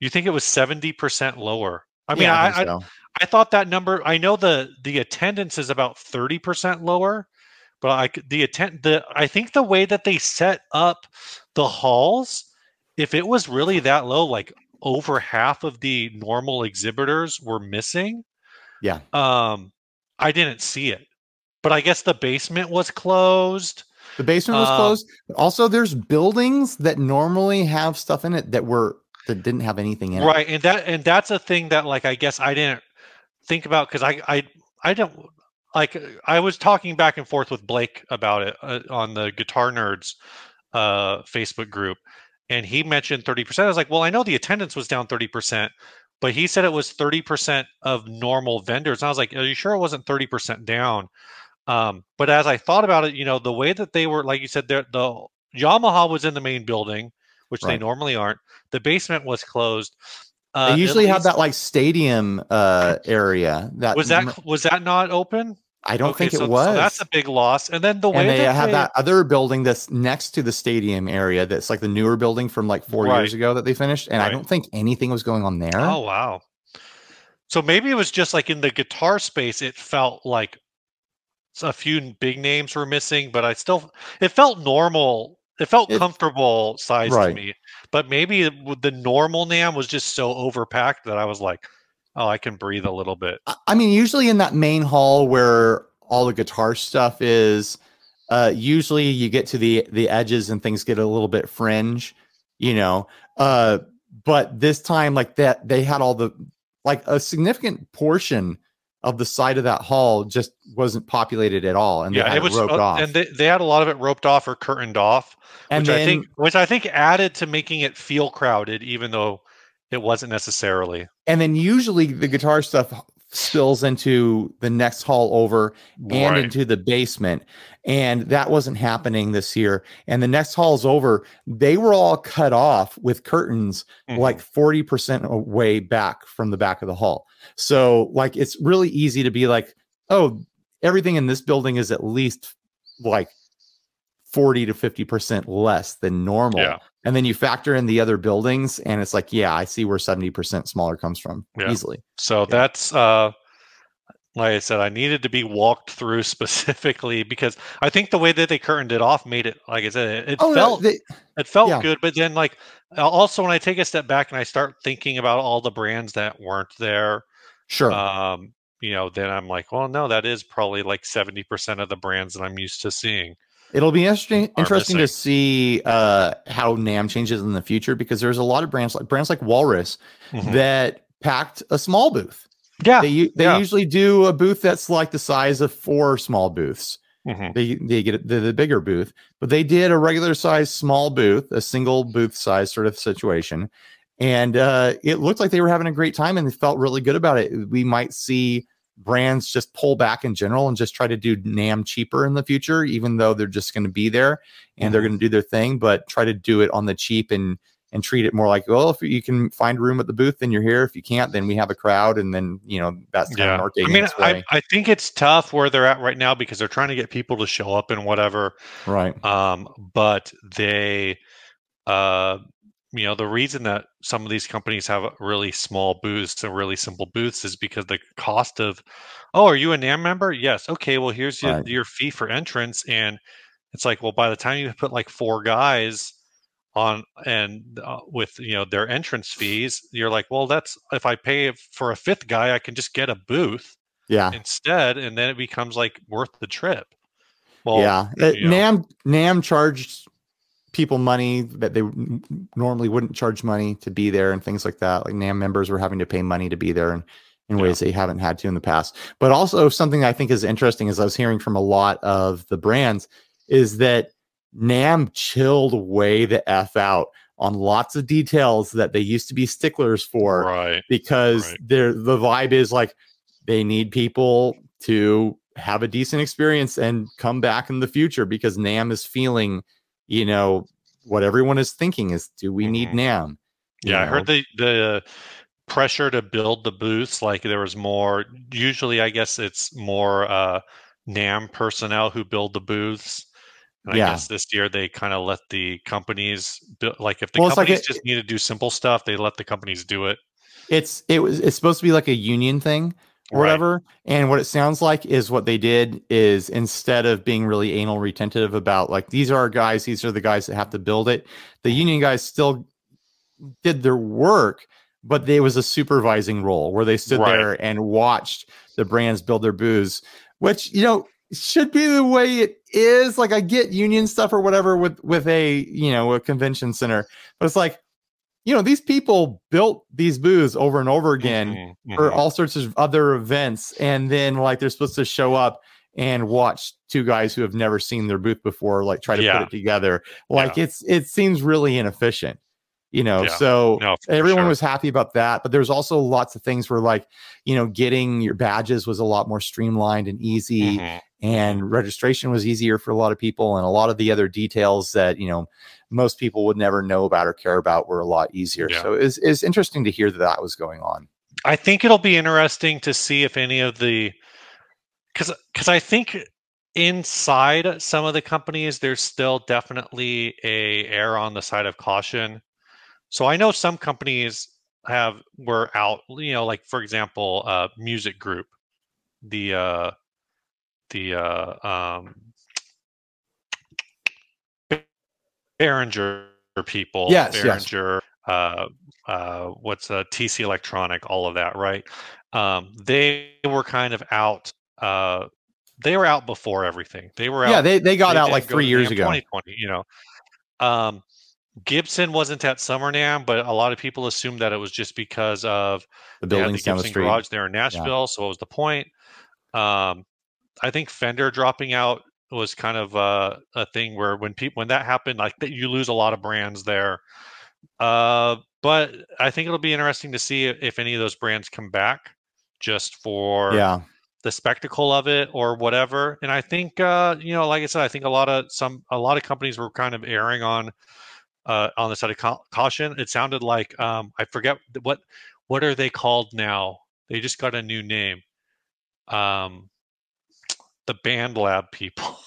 A: You think it was 70% lower? I mean,
B: Yeah,
A: I, I,
B: so.
A: I thought that number. I know the the attendance is about thirty percent lower, but I c- the attend the I think the way that they set up the halls, if it was really that low, like over half of the normal exhibitors were missing.
B: Yeah.
A: Um, I didn't see it, but I guess the basement was closed.
B: The basement was
A: Um,
B: closed. Also, there's buildings that normally have stuff in it that were that didn't have anything in it.
A: right and that and that's a thing that like i guess i didn't think about because i i i don't like i was talking back and forth with blake about it uh, on the guitar nerds uh facebook group and he mentioned 30% i was like well i know the attendance was down 30% but he said it was 30% of normal vendors and i was like are you sure it wasn't 30% down um but as i thought about it you know the way that they were like you said there the yamaha was in the main building which they normally aren't the basement was closed. Uh,
B: They usually have that like stadium uh area. That
A: Was that was that not open?
B: I don't think
A: so,
B: it was.
A: So that's a big loss. And then the way
B: and they
A: that
B: have
A: they-
B: that other building that's next to the stadium area that's like the newer building from like four years ago that they finished and i don't think anything was going on there
A: Oh wow. So maybe it was just like in the guitar space. It felt like a few big names were missing, but I still it felt normal. It felt
B: It-
A: comfortable size
B: Right.
A: to me. But maybe it, the normal NAMM was just so overpacked that I was like, oh, I can breathe a little bit.
B: I- i mean usually in that main hall where all the guitar stuff is uh usually you get to the the edges and things get a little bit fringe you know uh but this time like that they had all the like a significant portion of the side of that hall just wasn't populated at all and they
A: yeah,
B: had
A: it was,
B: roped
A: uh,
B: off
A: and they, they had a lot of it roped off or curtained off.
B: and
A: which
B: then
A: I think which I think added to making it feel crowded, even though it wasn't necessarily.
B: and then usually the guitar stuff spills into the next hall over and
A: Right.
B: into the basement and that wasn't happening this year and the next hall's over they were all cut off with curtains
A: Mhm.
B: like 40% away back from the back of the hall so like it's really easy to be like oh everything in this building is at least like 40 to 50% less than normal
A: Yeah.
B: and then you factor in the other buildings and it's like yeah i see where 70% smaller comes from
A: Yeah.
B: easily
A: So that's uh like I said, I needed to be walked through specifically because I think the way that they curtained it off made it like I said, it,
B: oh no,
A: felt
B: they-
A: it felt
B: yeah.
A: good, but then like also when I take a step back and I start thinking about all the brands that weren't there,
B: sure
A: um, you know, then I'm like, well, no, that is probably like 70% of the brands that I'm used to seeing.
B: It'll be interesting
A: are
B: interesting to see uh, how NAMM changes in the future because there's a lot of brands like brands like Walrus
A: Mhm.
B: that packed a small booth.
A: Yeah.
B: They they
A: yeah.
B: usually do a booth that's like the size of four small booths.
A: Mhm.
B: they they get the, the bigger booth, but they did a regular size small booth, a single booth size sort of situation, and uh, it looked like they were having a great time and they felt really good about it. We might see brands just pull back in general and just try to do NAMM cheaper in the future, even though they're just going to be there and they're
A: Mhm.
B: going to do their thing, but try to do it on the cheap and and treat it more like, well, if you can find room at the booth, then you're here. If you can't, then we have a crowd, and then you know that's kind
A: Yeah,
B: of
A: I mean, I. I think it's tough where they're at right now because they're trying to get people to show up and whatever.
B: right.
A: Um, but they, uh, you know, the reason that some of these companies have really small booths and really simple booths is because the cost of, oh, are you a NAMM member? Yes. Okay. Well, here's your,
B: Right.
A: your fee for entrance, and it's like, well, by the time you put like four guys on and uh, with you know their entrance fees, you're like, well, that's if I pay for a fifth guy, I can just get a booth
B: Yeah.
A: instead, and then it becomes like worth the trip. Well,
B: yeah.
A: You know.
B: NAMM NAMM charged people money that they normally wouldn't charge money to be there and things like that. Like NAMM members were having to pay money to be there and in
A: Yeah.
B: ways they haven't had to in the past. But also something I think is interesting is I was hearing from a lot of the brands is that NAMM chilled way the F out on lots of details that they used to be sticklers for
A: right.
B: because
A: Right.
B: they're the vibe is like they need people to have a decent experience and come back in the future because NAMM is feeling, you know, what everyone is thinking is do we need
A: Mhm.
B: NAMM?
A: Yeah, I heard the the pressure to build the booths. Like there was more. Usually, I guess it's more uh, NAMM personnel who build the booths. And I
B: Yeah.
A: guess this year they kind of let the companies build. Like if the
B: Well, it's like
A: companies
B: a-
A: just need to do simple stuff, they let the companies do it.
B: it's it was it's supposed to be like a union thing or
A: Right.
B: whatever. And what it sounds like is what they did is instead of being really anal retentive about like these are our guys, these are the guys that have to build it, the union guys still did their work, but there was a supervising role where they stood
A: Right.
B: there and watched the brands build their booze, which you know should be the way it is. Like I get union stuff or whatever with with a you know a convention center, but it's like you know these people built these booths over and over again
A: Mhm,
B: for
A: mhm.
B: all sorts of other events and then like they're supposed to show up and watch two guys who have never seen their booth before like try to
A: Yeah.
B: put it together like it's it seems really inefficient you know
A: Yeah.
B: so
A: No,
B: everyone
A: sure.
B: was happy about that but there's also lots of things where like you know getting your badges was a lot more streamlined and easy
A: Mhm.
B: And registration was easier for a lot of people and a lot of the other details that you know most people would never know about or care about were a lot easier
A: Yeah.
B: so it's, it's interesting to hear that that was going on
A: I think it'll be interesting to see if any of the because because I think inside some of the companies there's still definitely a err on the side of caution. So I know some companies have were out, you know, like for example, uh, music group, the uh, the uh, um, Behringer people,
B: Yes, yes.
A: Uh, uh, what's uh, TC Electronic, all of that, right? Um, they were kind of out. Uh, they were out before everything. They were out.
B: yeah they, they got
A: they
B: out like three years ago
A: 2020, you know. Um, Gibson wasn't at Summer NAMM, but a lot of people assumed that it was just because of
B: the buildings
A: the
B: down the
A: Gibson
B: street
A: garage there in Nashville. So what was the point? Um, I think Fender dropping out was kind of uh, a thing where when people when that happened, like that you lose a lot of brands there. Uh, but I think it'll be interesting to see if, if any of those brands come back just for
B: yeah
A: the spectacle of it or whatever. And I think uh, you know, like I said, I think a lot of some a lot of companies were kind of erring on uh, on the side of cau- caution. It sounded like um, I forget what what are they called now? They just got a new name. Um, the Band Lab people.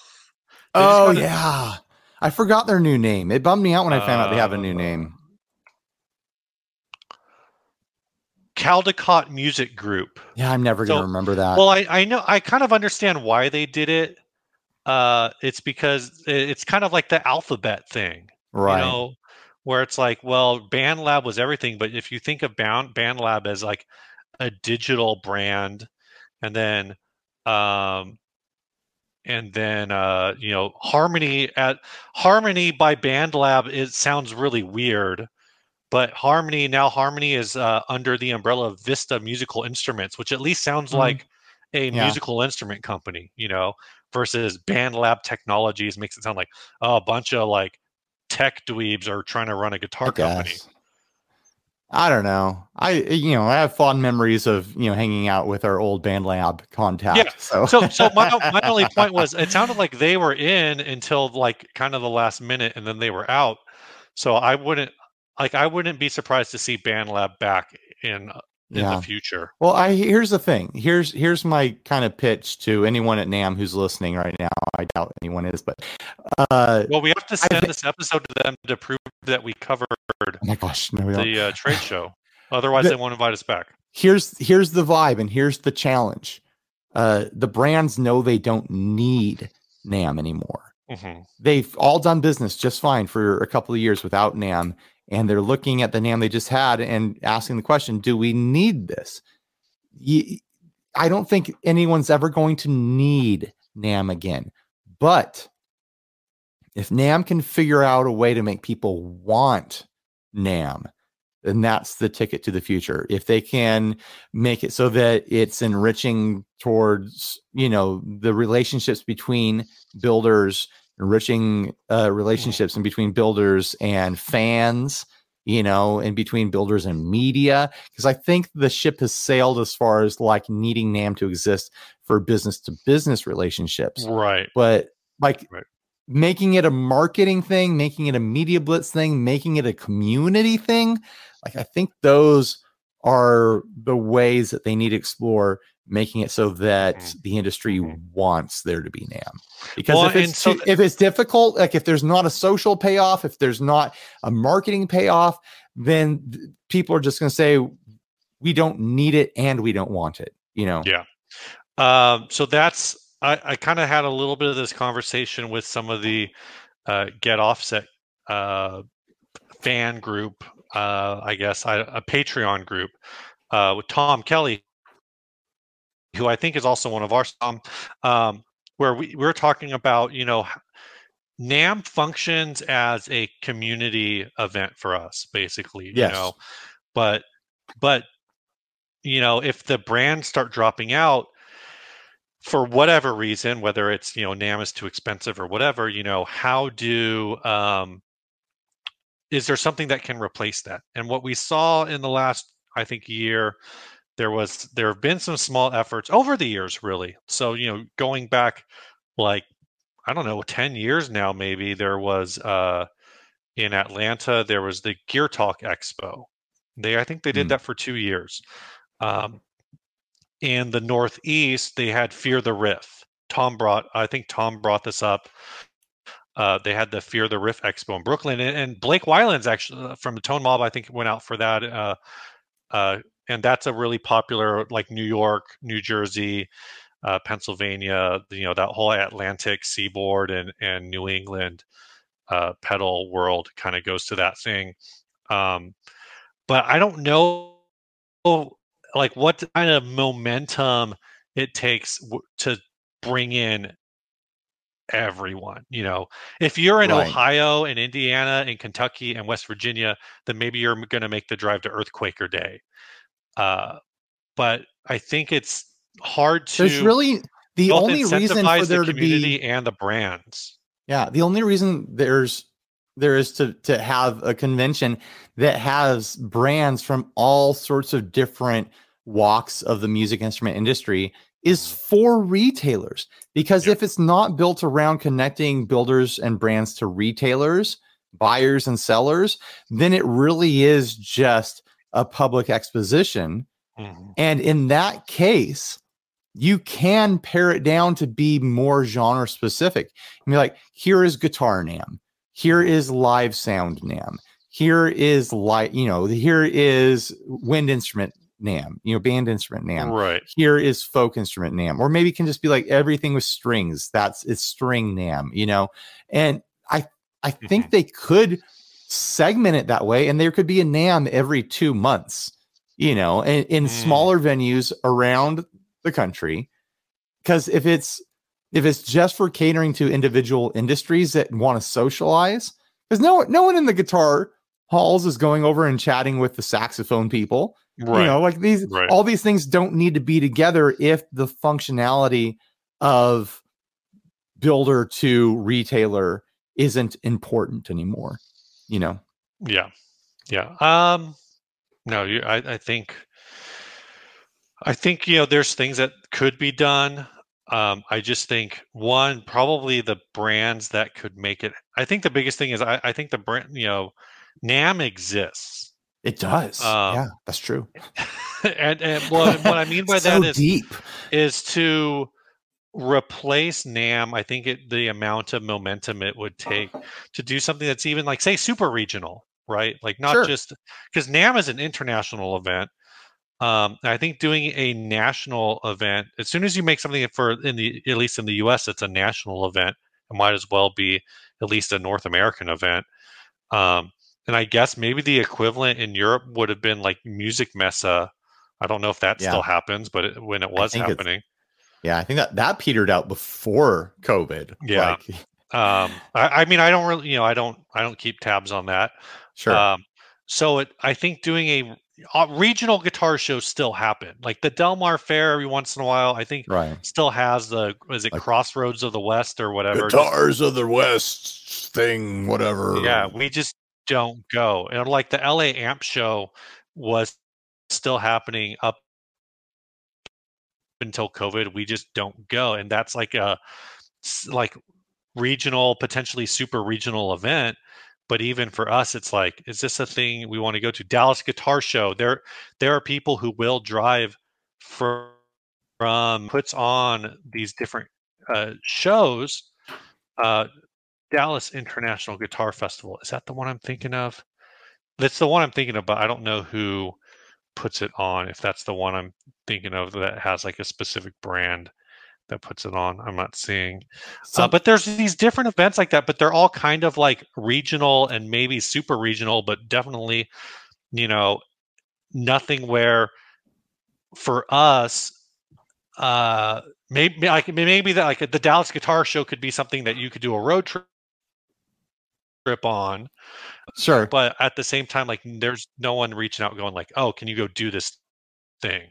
B: Oh
A: a-
B: yeah i forgot their new name it bummed me out when i found out they have a new
A: Uh,
B: name
A: Caldecott Music Group.
B: yeah i'm never gonna remember that
A: Well, I, I know I kind of understand why they did it. Uh, it's because it's kind of like the alphabet thing.
B: right
A: you know where it's like well band lab was everything but if you think of band, band lab as like a digital brand and then um and then uh you know harmony at harmony by band lab it sounds really weird but harmony now harmony is uh, under the umbrella of vista musical instruments which at least sounds
B: Mhm.
A: like a
B: Yeah.
A: musical instrument company you know versus Band Lab Technologies makes it sound like oh, a bunch of like tech dweebs are trying to run a guitar
B: I
A: company.
B: guess. I don't know. I you know I have fond memories of you know hanging out with our old band lab contact.
A: Yeah.
B: So
A: So, so my my only point was it sounded like they were in until like kind of the last minute, and then they were out. So I wouldn't like I wouldn't be surprised to see Band Lab back in in
B: Yeah.
A: the future.
B: Well, I here's the thing. Here's here's my kind of pitch to anyone at NAMM who's listening right now. I doubt anyone is, but uh,
A: Well, we have to send
B: thi-
A: this episode to them to prove that we covered
B: oh my gosh, no, we
A: the uh, trade show. Otherwise,
B: The-
A: they won't invite us back.
B: here's here's the vibe and here's the challenge. Uh, the brands know they don't need NAMM anymore.
A: hmm
B: They've all done business just fine for a couple of years without NAMM, and they're looking at the NAMM they just had and asking the question: Do we need this? I don't think anyone's ever going to need NAMM again, but if NAMM can figure out a way to make people want NAMM, then that's the ticket to the future. If they can make it so that it's enriching towards, you know, the relationships between builders, enriching uh, relationships in between builders and fans, you know, in between builders and media, because I think the ship has sailed as far as like needing NAMM to exist for business to business relationships
A: Right.
B: but like
A: Right.
B: making it a marketing thing, making it a media blitz thing, making it a community thing, like I think those are the ways that they need to explore making it so that
A: Mhm.
B: the industry
A: Mhm.
B: wants there to be NAMM. Because
A: Well,
B: if it's
A: so
B: too, if it's difficult, like if there's not a social payoff, if there's not a marketing payoff, then th- people are just going to say we don't need it and we don't want it. You know.
A: Yeah. Um, so that's I, I kind of had a little bit of this conversation with some of the uh, Get Offset uh, fan group, uh, I guess, I, a Patreon group uh, with Tom Kelly, who I think is also one of our um, um, where we, we we're talking about, you know, NAMM functions as a community event for us, basically,
B: Yes.
A: you know, but but you know, if the brands start dropping out for whatever reason, whether it's you know NAMM is too expensive or whatever, you know, how do um, is there something that can replace that? And what we saw in the last, I think, year, there was there have been some small efforts over the years, really. So you know, going back like I don't know, ten years now, maybe there was uh, in Atlanta there was the Gear Talk Expo. They I think they did
B: Hmm.
A: that for two years. Um, in the Northeast, they had Fear the Riff. Tom brought, I think Tom brought this up. Uh, they had the Fear the Riff Expo in Brooklyn, and, and Blake Wyland's actually uh, from the Tone Mob. I think went out for that, uh, uh, and that's a really popular, like New York, New Jersey, uh, Pennsylvania. You know that whole Atlantic seaboard and and New England uh, pedal world kind of goes to that thing. Um, but I don't know like what kind of momentum it takes w- to bring in everyone you know if you're in
B: Right.
A: ohio and indiana and kentucky and west virginia then maybe you're going to make the drive to earthquaker day uh, but i think it's hard to
B: There's really the only reason for there
A: the
B: to be
A: and the brands.
B: Yeah, the only reason there's there is to to have a convention that has brands from all sorts of different walks of the music instrument industry is for retailers. Because
A: Yep.
B: if it's not built around connecting builders and brands to retailers, buyers and sellers, then it really is just a public exposition
A: Mhm.
B: and in that case, you can pare it down to be more genre specific. I mean, like, here is guitar NAMM, here is live sound NAMM, here is light, you know, here is wind instrument NAMM, you know, band instrument NAMM.
A: right
B: Here is folk instrument NAMM, or maybe it can just be like everything with strings. That's it's string NAMM, you know. And I I think they could segment it that way, and there could be a NAMM every two months, you know, in, in
A: Mm.
B: smaller venues around the country. Because if it's if it's just for catering to individual industries that want to socialize, because no no one in the guitar halls is going over and chatting with the saxophone people
A: right
B: you know like these
A: Right.
B: all these things don't need to be together if the functionality of builder to retailer isn't important anymore. You know.
A: Yeah, yeah. Um, no, you, I, I think, I think you know, there's things that could be done. Um, I just think one, probably the brands that could make it. I think the biggest thing is I, I think the brand, you know, NAMM exists.
B: It does.
A: Um,
B: yeah, that's true.
A: and and what, what I mean by
B: so
A: that is
B: deep.
A: is to replace NAMM. I think it the amount of momentum it would take to do something that's even like say super regional, right? Like not
B: Sure.
A: just because NAMM is an international event. Um, I think doing a national event as soon as you make something for in the at least in the U.S. it's a national event. It might as well be at least a North American event. Um, and I guess maybe the equivalent in Europe would have been like Musikmesse. I don't know if that
B: Yeah.
A: still happens, but it, when it was happening,
B: Yeah, I think that that petered out before COVID.
A: Yeah.
B: Like,
A: um, I, I mean, I don't really, you know, I don't, I don't keep tabs on that.
B: sure.
A: Um, so it, I think doing a uh, regional guitar show still happen. Like the Del Mar Fair every once in a while, I think
B: right.
A: still has the, is it
B: Like-
A: Crossroads of the West or whatever? Just-
B: Guitars of the West thing, whatever.
A: yeah, we just don't go. And like the LA Amp show was still happening up until COVID. We just don't go, and that's like a like regional, potentially super regional event. But even for us, it's like, is this a thing we want to go to? Dallas Guitar Show. There, there are people who will drive from, from puts on these different uh, shows. Uh, Dallas International Guitar Festival. Is that the one I'm thinking of? That's the one I'm thinking of, but I don't know who puts it on. If that's the one I'm thinking of that has like a specific brand that puts it on, I'm not seeing. Uh, but there's these different events like that, but they're all kind of like regional and maybe super regional, but definitely, you know, nothing where for us, uh, maybe like maybe that like the Dallas Guitar Show could be something that you could do a road trip trip on,
B: sure.
A: but at the same time, like there's no one reaching out going like, oh, can you go do this thing?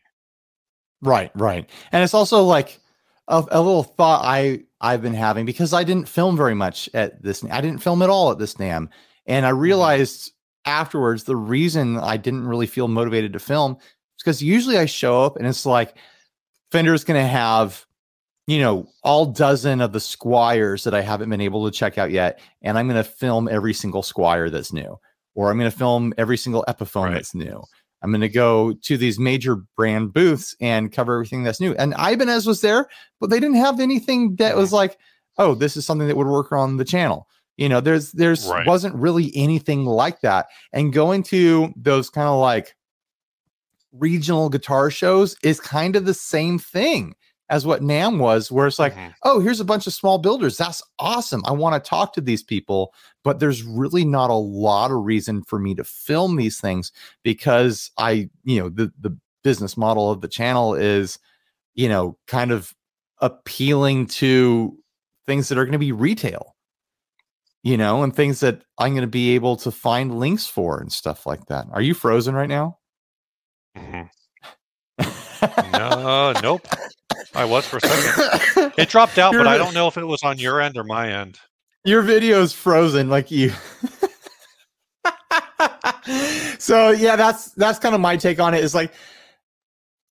B: Right, right. And it's also like a, a little thought I I've been having because I didn't film very much at this. I didn't film at all at this NAMM, and I mm-hmm. realized afterwards the reason I didn't really feel motivated to film is because usually I show up and it's like Fender's going to have you know all dozen of the Squiers that I haven't been able to check out yet, and I'm going to film every single Squier that's new, or I'm going to film every single Epiphone
A: Right.
B: that's new. I'm going to go to these major brand booths and cover everything that's new. And Ibanez was there, but they didn't have anything that was mm-hmm. like, oh, this is something that would work on the channel. You know, there's there's
A: Right.
B: wasn't really anything like that. And going to those kind of like regional guitar shows is kind of the same thing as what NAMM was, where it's like,
A: Mhm.
B: oh, here's a bunch of small builders. That's awesome. I want to talk to these people, but there's really not a lot of reason for me to film these things because I, you know, the the business model of the channel is, you know, kind of appealing to things that are going to be retail. You know, and things that I'm going to be able to find links for and stuff like that. Are you frozen right now?
A: Mhm. No, nope. I was for a second. It dropped out,
B: Your
A: but I don't know if it was on your end or my end.
B: Your video is frozen, like you. so yeah, that's that's kind of my take on it. Is like,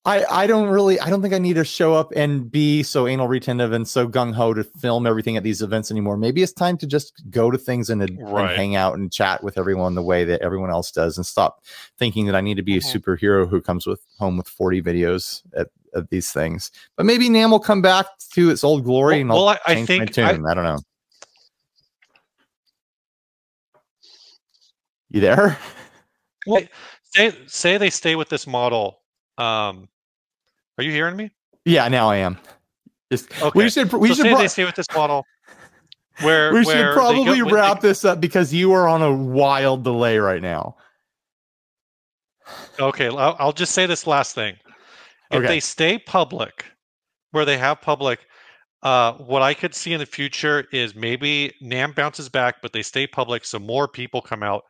B: I I don't really I don't think I need to show up and be so anal retentive and so gung ho to film everything at these events anymore. Maybe it's time to just go to things and, and hang out and chat with everyone the way that everyone else does, and stop thinking that I need to be a superhero who comes with home with forty videos at, at these things. But maybe NAMM will come back to its old glory,
A: Well-
B: and I'll
A: well, I- I
B: change
A: think
B: my
A: I-
B: tune. I don't know. You there?
A: Well, say say they stay with this model. Um, are you hearing me?
B: Yeah, now I am. Just
A: Okay.
B: we should we
A: so
B: should
A: say
B: pro-
A: they stay with this model. Where
B: we
A: where
B: should
A: they
B: probably
A: go-
B: wrap this up because you are on a wild delay right now.
A: okay, I'll, I'll just say this last thing. If
B: Okay.
A: they stay public, where they have public, uh, what I could see in the future is maybe NAMM bounces back, but they stay public, so more people come out,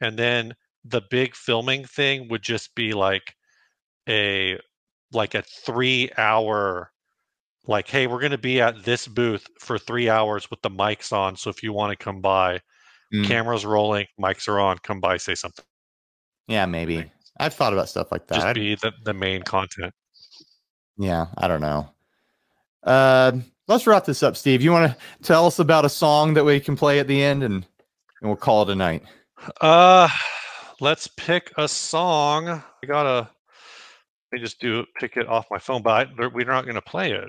A: and then the big filming thing would just be like a like a three hour like, hey, we're going to be at this booth for three hours with the mics on. So if you want to come by,
B: Mm.
A: cameras rolling, mics are on, come by, say something.
B: Yeah, maybe. I've thought about stuff like that.
A: Just be the, the main content.
B: yeah, I don't know. Uh, let's wrap this up, Steve. You want to tell us about a song that we can play at the end, and, and we'll call it a night.
A: Uh, let's pick a song. I gotta. Me just do pick it off my phone, but I, we're not going to play it.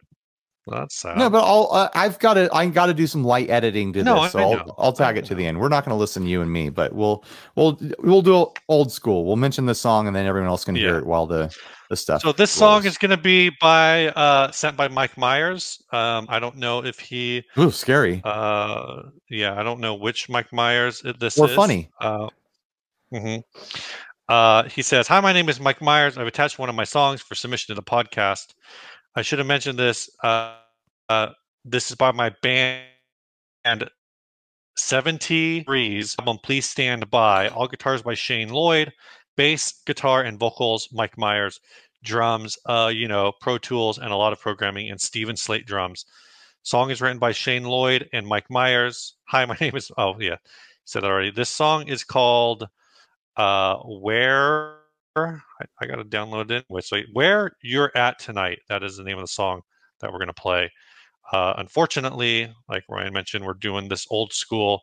A: Well, that's sad.
B: No, but I'll. Uh, I've got to. I got to do some light editing to
A: No,
B: this, so
A: I
B: I'll. I'll tag it to the end. We're not going to listen to you and me, but we'll we'll we'll do old school. We'll mention the song, and then everyone else can hear it while the the stuff.
A: So this song is going to be by uh, sent by Mike Myers. Um, I don't know if he.
B: Ooh, scary
A: Uh, yeah, I don't know which Mike Myers this
B: or
A: is.
B: funny.
A: Uh, mhm. Uh, he says, "Hi, my name is Mike Myers. I've attached one of my songs for submission to the podcast. I should have mentioned this. Uh, uh, this is by my band, and 70 Breeze album. Please stand by. All guitars by Shane Lloyd, bass, guitar, and vocals. Mike Myers, drums. Uh, you know, Pro Tools and a lot of programming, and Steven Slate drums." Song is written by Shane Lloyd and Mike Myers. Hi, my name is. Oh yeah, said already. This song is called uh, "Where." I, I got to download it. Wait, so where you're at tonight. That is the name of the song that we're going to play. Uh, unfortunately, like Ryan mentioned, we're doing this old school,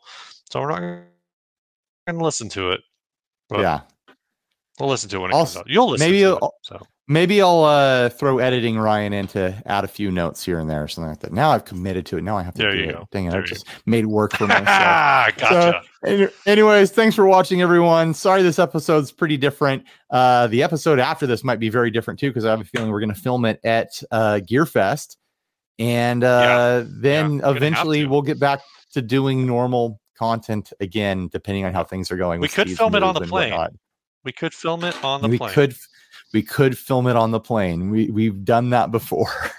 A: so we're not going to listen to it. But
B: yeah,
A: we'll listen to it when it
B: I'll
A: comes out. You'll listen
B: maybe
A: to it. So
B: maybe I'll uh, throw editing Ryan in to add a few notes here and there or something like that. Now I've committed to it. Now I have to
A: There
B: do
A: you
B: it.
A: go.
B: Dang it!
A: There
B: I just made work for myself.
A: gotcha.
B: Any- Anyways, thanks for watching, everyone. Sorry this episode's pretty different. Uh, the episode after this might be very different too, because I have a feeling we're going to film it at uh, Gearfest, and uh, then
A: Yeah, gonna have
B: eventually we'll get back to doing normal content again, depending on how things are going.
A: We could film it on the plane.
B: whatnot.
A: we could film it on the
B: we
A: plane.
B: could we could film it on the plane. We we've done that before.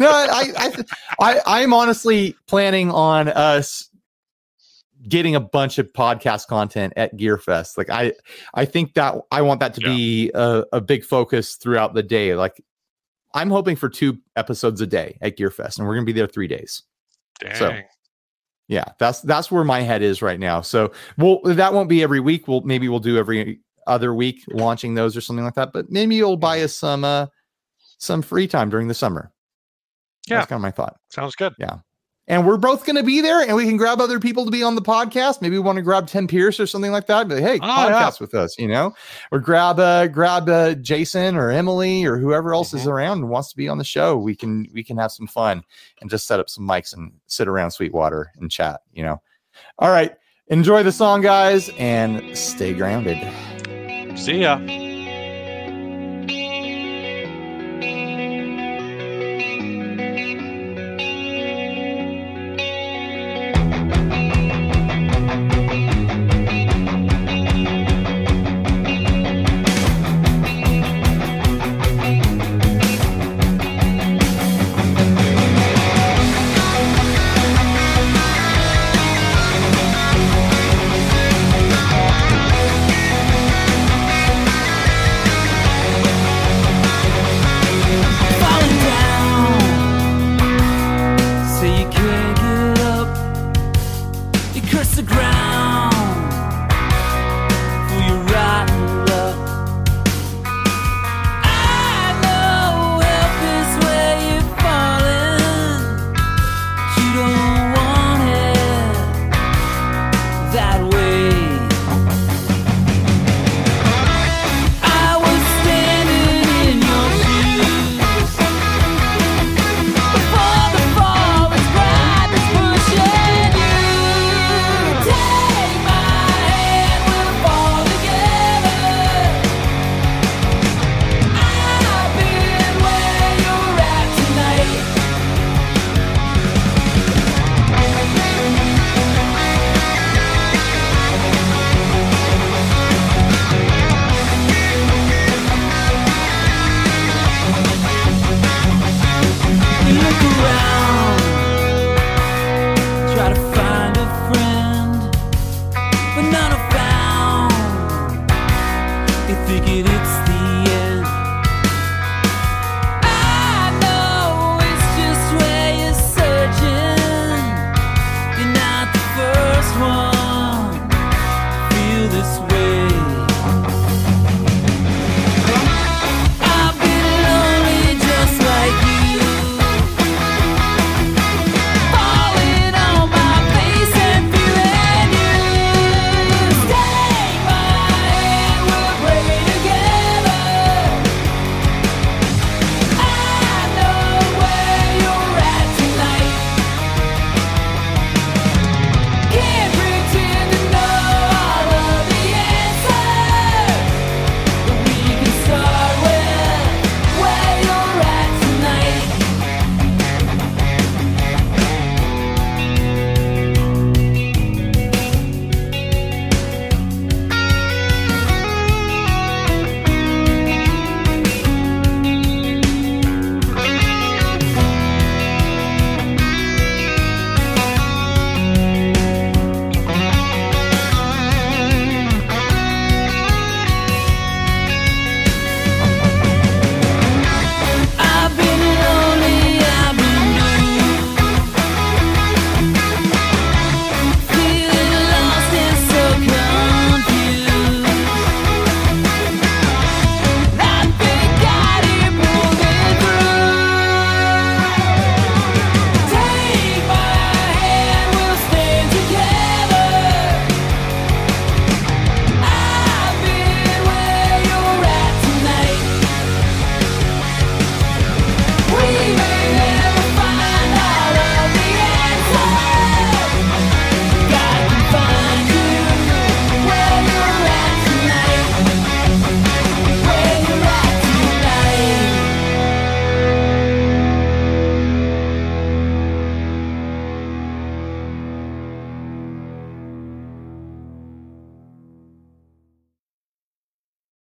B: no, I I, I I'm honestly planning on us getting a bunch of podcast content at Gearfest. Like I I think that I want that to
A: Yeah.
B: be a, a big focus throughout the day. Like I'm hoping for two episodes a day at Gearfest, and we're gonna be there three days.
A: Dang.
B: so- Yeah, that's that's where my head is right now. So we'll that won't be every week. We'll maybe we'll do every other week launching those or something like that. But maybe you'll buy us some uh some free time during the summer.
A: Yeah.
B: That's kind of my thought.
A: Sounds good. Yeah.
B: And we're both going to be there, and we can grab other people to be on the podcast. Maybe we want to grab Tim Pierce or something like that. But hey,
A: Oh, yeah.
B: podcast with us, you know, or grab uh grab uh, Jason or Emily or whoever else is
A: Mhm.
B: around and wants to be on the show. We can we can have some fun and just set up some mics and sit around Sweetwater and chat. You know. All right, enjoy the song, guys, and stay grounded.
A: See ya.